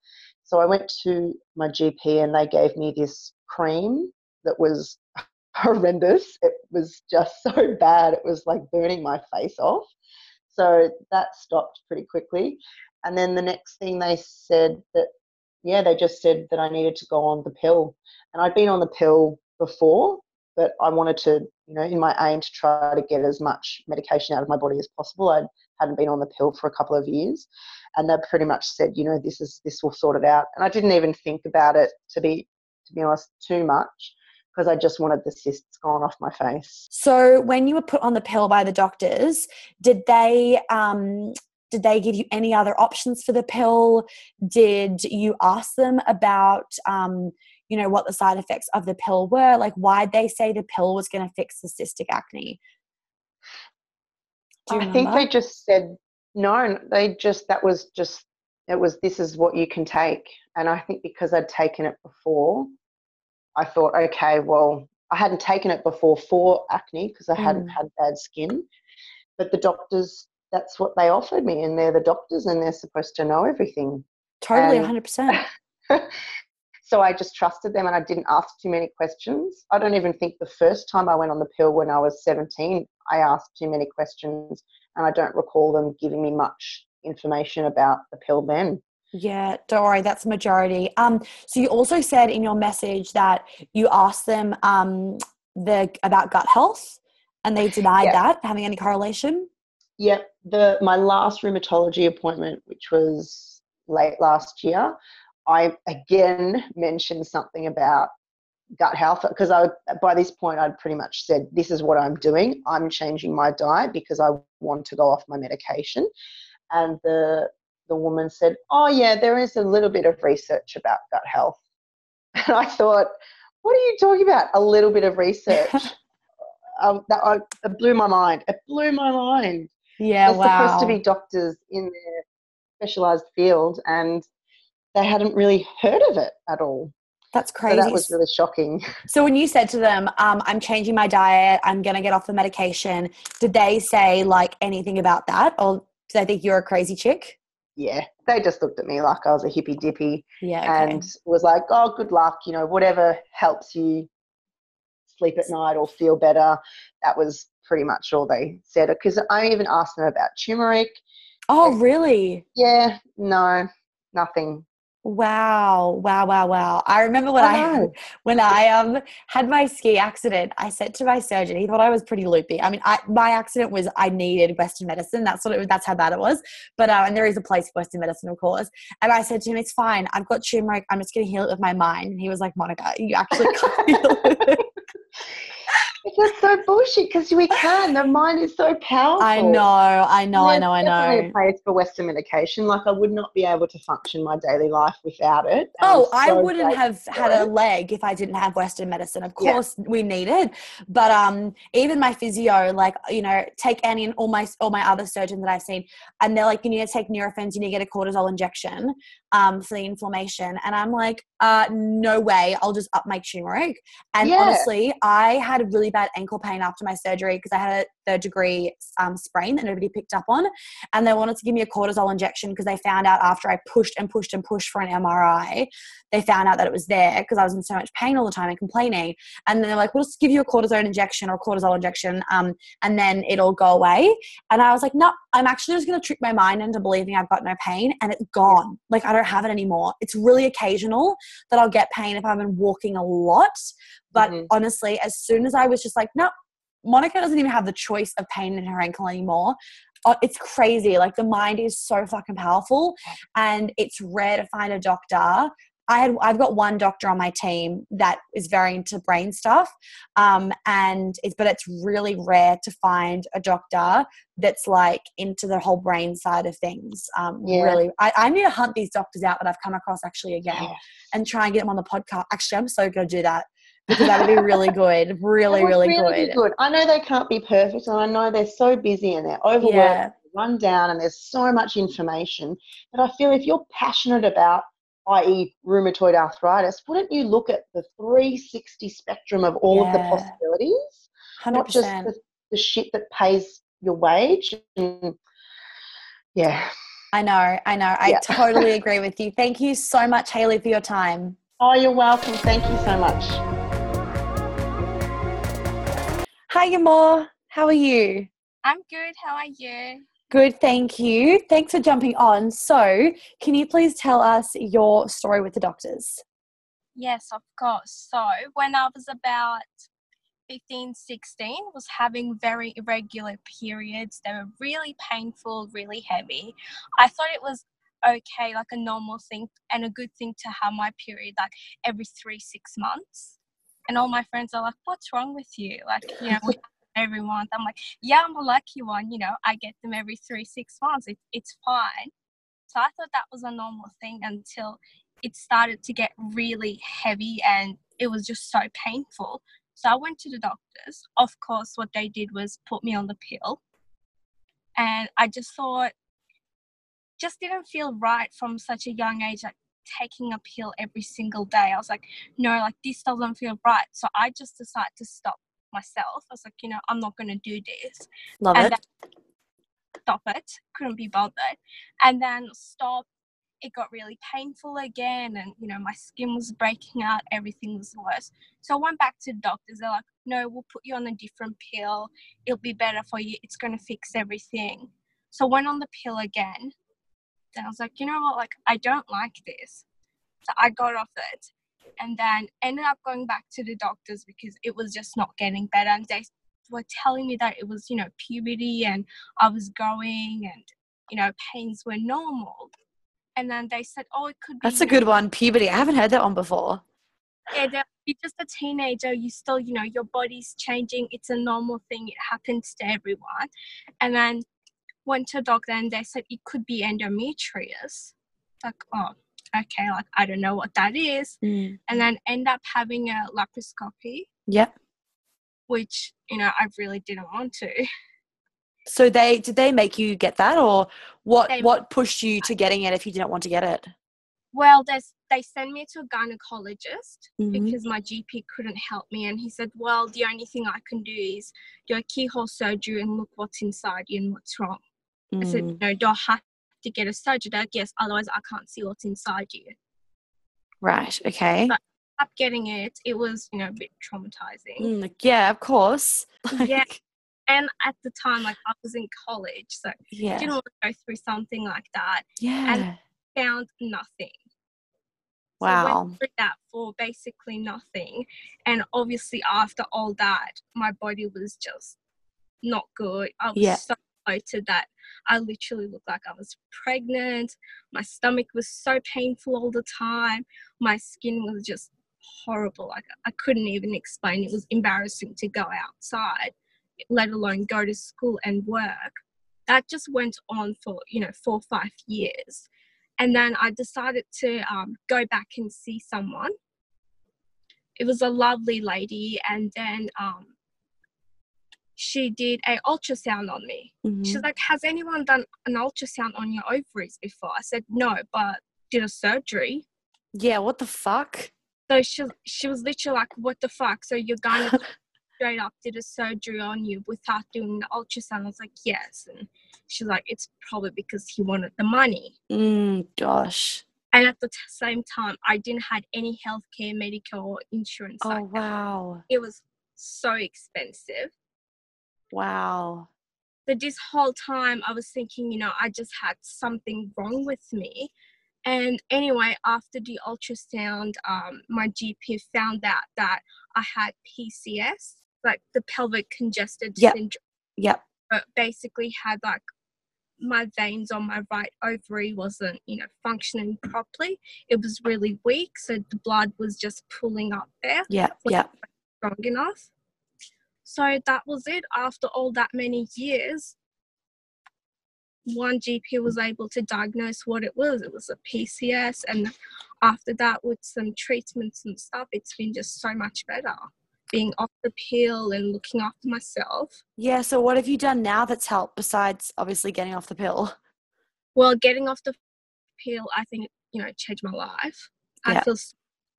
So I went to my GP, and they gave me this cream that was horrendous. It was just so bad. It was like burning my face off. So that stopped pretty quickly. And then the next thing they said that, yeah, they just said that I needed to go on the pill. And I'd been on the pill before, but I wanted to, you know, in my aim to try to get as much medication out of my body as possible. I hadn't been on the pill for a couple of years. And they pretty much said, you know, this is this will sort it out. And I didn't even think about it to be to be honest too much because I just wanted the cysts gone off my face. So when you were put on the pill by the doctors, did they um, did they give you any other options for the pill? Did you ask them about um, you know what the side effects of the pill were? Like why'd they say the pill was going to fix the cystic acne? I think they just said no. They just that was just it was this is what you can take. And I think because I'd taken it before, I thought, okay, well, I hadn't taken it before for acne because I hadn't Mm. had bad skin. But the doctors that's what they offered me, and they're the doctors, and they're supposed to know everything. Totally, And- 100%. so I just trusted them, and I didn't ask too many questions. I don't even think the first time I went on the pill when I was 17, I asked too many questions, and I don't recall them giving me much information about the pill then. Yeah, don't worry, that's the majority. Um, so you also said in your message that you asked them um the about gut health, and they denied Yeah. that having any correlation. Yep, the my last rheumatology appointment, which was late last year, I again mentioned something about gut health because I by this point I'd pretty much said this is what I'm doing. I'm changing my diet because I want to go off my medication, and the the woman said, "Oh yeah, there is a little bit of research about gut health," and I thought, "What are you talking about? A little bit of research?" um, that I, it blew my mind. It blew my mind. Yeah, They're wow. supposed to be doctors in their specialized field, and they hadn't really heard of it at all. that's So crazy. that was really shocking. So when you said to them, um, "I'm changing my diet. I'm gonna get off the medication," did they say like anything about that, or did they think you're a crazy chick? Yeah, they just looked at me like I was a hippy dippy Yeah, okay. and was like, "Oh, good luck. You know, whatever helps you sleep at night or feel better." That was pretty much all they said. Because I even asked them about turmeric. oh, really? Yeah, no, nothing. Wow, wow, wow, wow. I remember when I, know. when I um had my ski accident, I said to my surgeon, he thought I was pretty loopy. I mean, I my accident was I needed Western medicine. That's what it was. That's how bad it was. But uh, and there is a place for Western medicine, of course. And I said to him, "It's fine. I've got turmeric. I'm just going to heal it with my mind." And he was like, "Monica, you actually can't heal it." That's so bullshit because we can. The mind is so powerful. I know, I know, I know, I know. a place for Western medication. Like I would not be able to function my daily life without it. Oh, I'm I so wouldn't have had a leg if I didn't have Western medicine. Of Yeah. course, we need it, but um, even my physio, like you know, take any and all my all my other surgeons that I've seen, and they're like, you need to take Nurofen, you need to get a cortisol injection, um, for the inflammation, and I'm like, uh, no way, I'll just up my turmeric. And Yeah. honestly, I had really bad ankle pain after my surgery because I had a third degree um, sprain that nobody picked up on, and they wanted to give me a cortisol injection because they found out after I pushed and pushed and pushed for an MRI, they found out that it was there because I was in so much pain all the time and complaining. And then they're like, we'll just give you a cortisone injection or a cortisol injection, um, and then it'll go away. And I was like, no, I'm actually just going to trick my mind into believing I've got no pain, and it's gone. Like I don't have it anymore. It's really occasional that I'll get pain if I've been walking a lot. But Mhm. honestly, as soon as I was just like, no, Monica doesn't even have the choice of pain in her ankle anymore. Uh, It's crazy. Like the mind is so fucking powerful, and it's rare to find a doctor. I had I've got one doctor on my team that is very into brain stuff, um, and it's but it's really rare to find a doctor that's like into the whole brain side of things. Um, Yeah. Really, I, I need to hunt these doctors out that I've come across actually again Yeah. and try and get them on the podcast. Actually, I'm so going to do that because that would be really good, really, would really, good. good. I know they can't be perfect, and I know they're so busy and they're overworked, Yeah. run down, and there's so much information. But I feel if you're passionate about, i.e., rheumatoid arthritis, wouldn't you look at the 360 spectrum of all of the possibilities, Hundred not just the, the shit that pays your wage? And yeah. I know, I know. I Yeah. totally agree with you. Thank you so much, Haley, for your time. Oh, you're welcome. Thank you so much. Hi, Yamor. How are you? I'm good. How are you? Good, thank you. Thanks for jumping on. So, can you please tell us your story with the doctors? Yes, of course. So, when I was about 15, 16, was having very irregular periods. They were really painful, really heavy. I thought it was okay, like a normal thing and a good thing to have my period like every three, six months. And all my friends are like, What's wrong with you? Like, you know, every month. I'm like, Yeah, I'm a lucky one. You know, I get them every three, six months. It, it's fine. So I thought that was a normal thing until it started to get really heavy and it was just so painful. So I went to the doctors. Of course, what they did was put me on the pill. And I just thought, just didn't feel right from such a young age, like taking a pill every single day. I was like, no, like this doesn't feel right. So I just decided to stop myself. I was like, you know, I'm not going to do this. Love And it. stop it. Couldn't be bothered. And then stop. It got really painful again, and you know my skin was breaking out. Everything was worse. So I went back to the doctors. They're like, "No, we'll put you on a different pill. It'll be better for you. It's going to fix everything." So I went on the pill again. Then I was like, you know what? Like I don't like this. So I got off it and then ended up going back to the doctors because it was just not getting better and they were telling me that it was you know puberty and i was growing and you know pains were normal and then they said oh it could be That's a good one. Puberty. I haven't heard that one before. yeah, that you're just a teenager you still you know your body's changing it's a normal thing it happens to everyone and then went to a doctor and they said it could be endometriosis. like oh okay like i don't know what that is Mm. and then end up having a laparoscopy Yep. which you know i really didn't want to So they did they make you get that, or what? They- what pushed you to getting it if you didn't want to get it? well there's they sent me to a gynecologist Mhm. because my gp couldn't help me and he said well the only thing i can do is do a keyhole surgery and look what's inside you and what's wrong I said, Mm. no, do I have to get a surgery? Like, yes, otherwise I can't see what's inside you. Right. Okay. But- Up getting it, it was, you know, a bit traumatizing. Mm, like, yeah, of course. Yeah. And at the time, like I was in college, so I yeah. didn't want to go through something like that. Yeah. And found nothing. So Wow. went through that for basically nothing. And obviously after all that, my body was just not good. I was Yeah. so bloated that I literally looked like I was pregnant. My stomach was so painful all the time. My skin was just horrible. Like I couldn't even explain. It was embarrassing to go outside, let alone go to school and work. That just went on for, you know, four or five years. And then I decided to um, go back and see someone. It was a lovely lady, and then um, she did a ultrasound on me. Mhm. She's like, "Has anyone done an ultrasound on your ovaries before?" I said, "No, but did a surgery." Yeah. What the fuck? So she she was literally like, "What the fuck?" So your guy straight up did a surgery on you without doing the ultrasound. I was like, "Yes," and she's like, "It's probably because he wanted the money." Mm, gosh. And at the t- same time, I didn't had any healthcare, medical, or insurance. Oh like wow. It was so expensive. Wow. But this whole time I was thinking, you know, I just had something wrong with me. And anyway, after the ultrasound, um, my GP found out that I had PCS, like the pelvic congested Yep. syndrome. Yep. But basically had like my veins on my right ovary wasn't, you know, functioning properly. It was really weak, so the blood was just pooling up there Yeah, yeah. Strong enough. So that was it. After all that many years, one GP was able to diagnose what it was. It was a PCS, and after that, with some treatments and stuff, it's been just so much better. Being off the pill and looking after myself. Yeah. So what have you done now that's helped besides obviously getting off the pill? Well, getting off the pill, I think you know changed my life. Yeah. I feel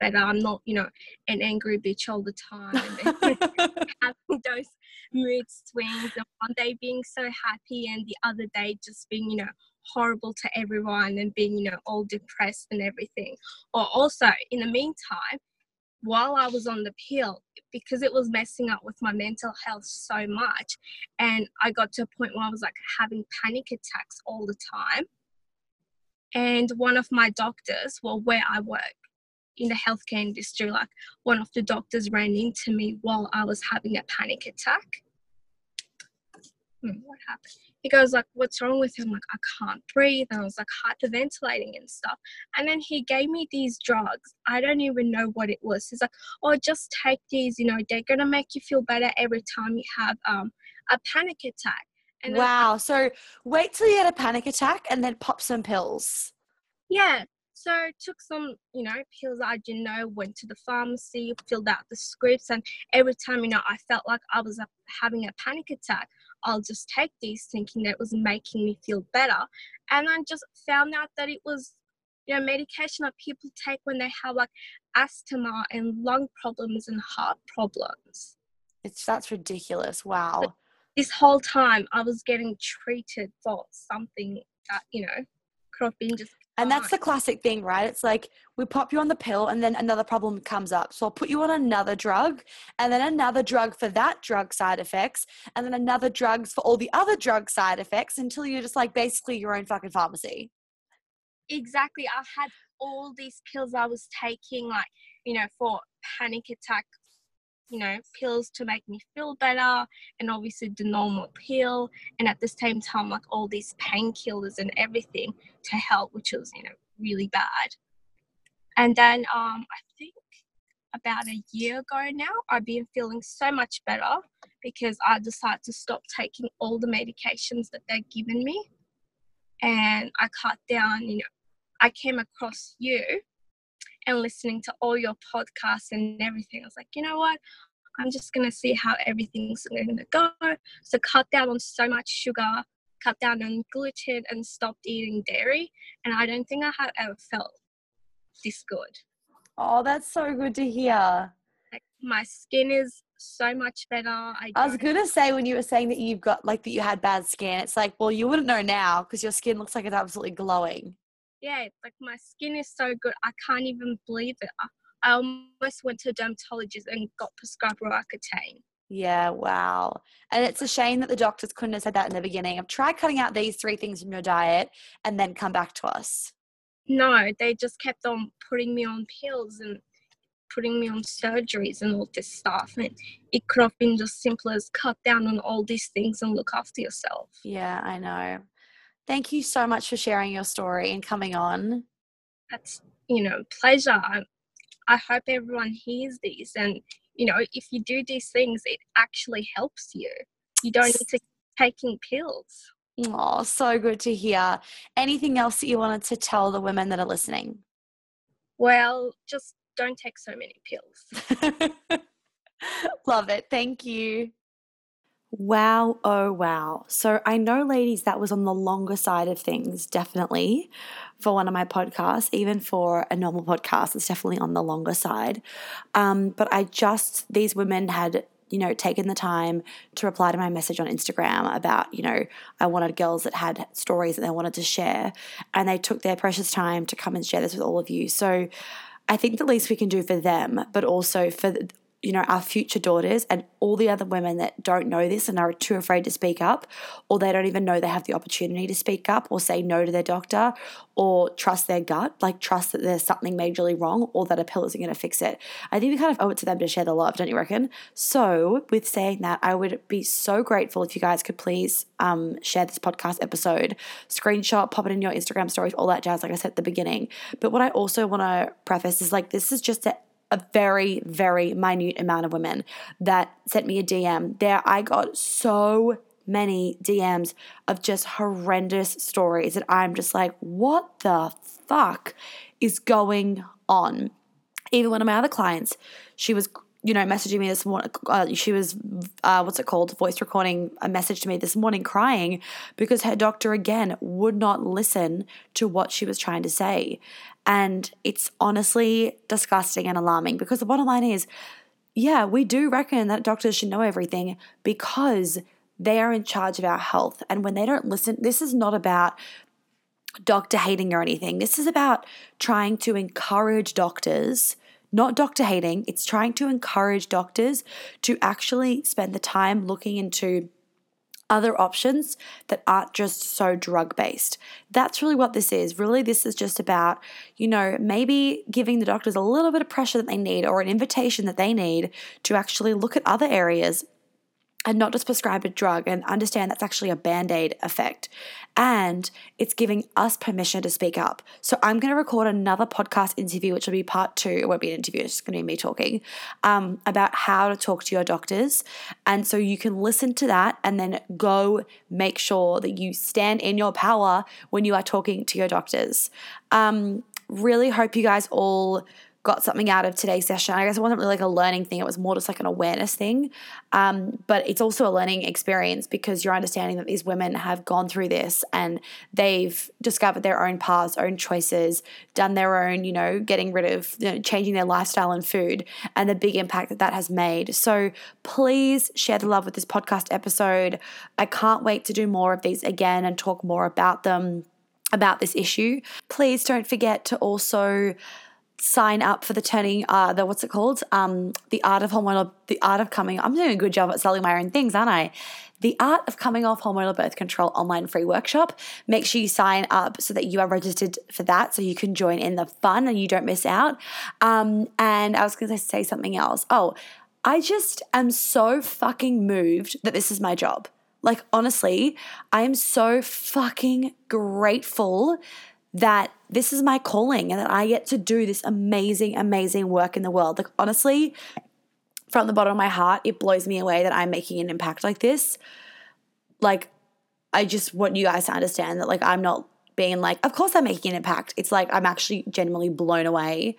better. I'm not, you know, an angry bitch all the time. having those mood swings and one day being so happy and the other day just being you know horrible to everyone and being you know all depressed and everything. Or also in the meantime while i was on the pill because it was messing up with my mental health so much and i got to a point where i was like having panic attacks all the time and one of my doctors well where i work in the healthcare industry like one of the doctors ran into me while I was having a panic attack. Hmm, what happened? He goes like, "What's wrong with him?" Like, "I can't breathe," and I was like hyperventilating and stuff. And then he gave me these drugs. I don't even know what it was. He's like, "Oh, just take these. You know, they're gonna make you feel better every time you have um a panic attack." And then wow. So wait till you get a panic attack and then pop some pills. Yeah. So took some, you know, pills I didn't know, went to the pharmacy, filled out the scripts, and every time, you know, I felt like I was uh, having a panic attack, I'll just take these thinking that it was making me feel better. And I just found out that it was, you know, medication that people take when they have like asthma and lung problems and heart problems. It's that's ridiculous. Wow. this whole time I was getting treated for something that, you know, could have been just And that's the classic thing, right? It's like we pop you on the pill and then another problem comes up. So I'll put you on another drug and then another drug for that drug side effects and then another drugs for all the other drug side effects until you're just like basically your own fucking pharmacy. exactly i had all these pills i was taking like you know for panic attack you know pills to make me feel better and obviously the normal pill. And at the same time like all these painkillers and everything to help which was you know really bad. And then um i think about a year ago now i've been feeling so much better because i decided to stop taking all the medications that they're given me. And I cut down, you know, I came across you and listening to all your podcasts and everything. I was like, you know what? I'm just gonna see how everything's gonna go. So cut down on so much sugar, cut down on gluten and stopped eating dairy. And I don't think I have ever felt this good. Oh, that's so good to hear. Like my skin is so much better. I, I was gonna say when you were saying that you've got like that you had bad skin, it's like, well, you wouldn't know now because your skin looks like it's absolutely glowing. Yeah, like my skin is so good. I can't even believe it. I, I almost went to a dermatologist and got prescribed Roaccutane. Yeah, wow. And it's a shame that the doctors couldn't have said that in the beginning of try cutting out these three things from your diet and then come back to us. No, they just kept on putting me on pills and putting me on surgeries and all this stuff. And it could have been just simple as cut down on all these things and look after yourself. Yeah, I know. Thank you so much for sharing your story and coming on. That's, you know, pleasure. I, I hope everyone hears this. And, you know, if you do these things, it actually helps you. You don't need to keep taking pills. Oh, so good to hear. Anything else that you wanted to tell the women that are listening? Well, just don't take so many pills. Love it. Thank you. Wow, oh wow. So I know, ladies, that was on the longer side of things, definitely, for one of my podcasts. Even for a normal podcast, it's definitely on the longer side. Um, but I just, these women had, you know, taken the time to reply to my message on Instagram about, you know, I wanted girls that had stories that they wanted to share. And they took their precious time to come and share this with all of you. So I think the least we can do for them, but also for you know our future daughters and all the other women that don't know this and are too afraid to speak up or they don't even know they have the opportunity to speak up or say no to their doctor or trust their gut like trust that there's something majorly wrong or that a pill isn't going to fix it. I think we kind of owe it to them to share the love don't you reckon? So with saying that i would be so grateful if you guys could please um, share this podcast episode. Screenshot pop it in your instagram stories all that jazz like i said at the beginning. But what i also want to preface is like this is just a a very, very minute amount of women that sent me a DM. There, I got so many DMs of just horrendous stories that I'm just like, what the fuck is going on? Even one of my other clients, she was, you know, messaging me this morning. Uh, she was, uh, what's it called, voice recording a message to me this morning, crying because her doctor again would not listen to what she was trying to say. And it's honestly disgusting and alarming because the bottom line is, yeah, we do reckon that doctors should know everything because they are in charge of our health. And when they don't listen, this is not about doctor hating or anything. This is about trying to encourage doctors, not doctor hating, it's trying to encourage doctors to actually spend the time looking into other options that aren't just so drug based. That's really what this is. Really, this is just about, you know, maybe giving the doctors a little bit of pressure that they need or an invitation that they need to actually look at other areas and not just prescribe a drug and understand that's actually a band aid effect. And it's giving us permission to speak up. So I'm going to record another podcast interview, which will be part two. It won't be an interview, it's just going to be me talking um, about how to talk to your doctors. And so you can listen to that and then go make sure that you stand in your power when you are talking to your doctors. Um, really hope you guys all got something out of today's session. I guess it wasn't really like a learning thing, it was more just like an awareness thing. Um, but it's also a learning experience because you're understanding that these women have gone through this and they've discovered their own paths, own choices, done their own, you know, getting rid of, you know, changing their lifestyle and food, and the big impact that that has made. So please share the love with this podcast episode. I can't wait to do more of these again and talk more about them about this issue. Please don't forget to also sign up for the turning uh the what's it called? Um the art of hormonal the art of coming i'm doing a good job at selling my own things aren't i? The art of coming off hormonal birth control online free workshop. Make sure you sign up so that you are registered for that so you can join in the fun and you don't miss out. Um and i was going to say something else. Oh i just am so fucking moved that this is my job. Like honestly i am so fucking grateful that this is my calling and that I get to do this amazing, amazing work in the world. Like, honestly, from the bottom of my heart, it blows me away that I'm making an impact like this. Like, I just want you guys to understand that, like, I'm not being like, of course I'm making an impact. It's like I'm actually genuinely blown away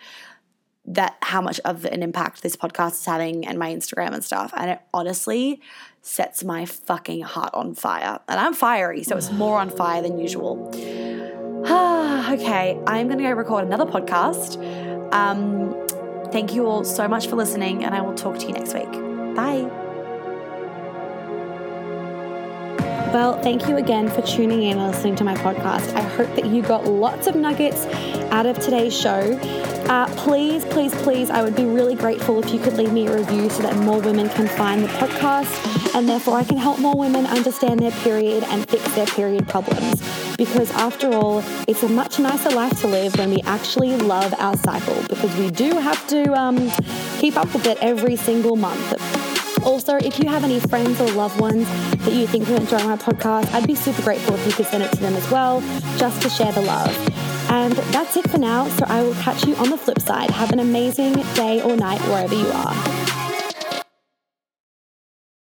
that how much of an impact this podcast is having and my Instagram and stuff. And it honestly sets my fucking heart on fire. And I'm fiery, so it's more on fire than usual. okay, I'm going to go record another podcast. Um, thank you all so much for listening, and I will talk to you next week. Bye. Well, thank you again for tuning in and listening to my podcast. I hope that you got lots of nuggets out of today's show. Uh, please, please, please, I would be really grateful if you could leave me a review so that more women can find the podcast and therefore I can help more women understand their period and fix their period problems. Because after all, it's a much nicer life to live when we actually love our cycle because we do have to um, keep up with it every single month. Also, if you have any friends or loved ones that you think will enjoy my podcast, I'd be super grateful if you could send it to them as well, just to share the love. And that's it for now, so I will catch you on the flip side. Have an amazing day or night wherever you are.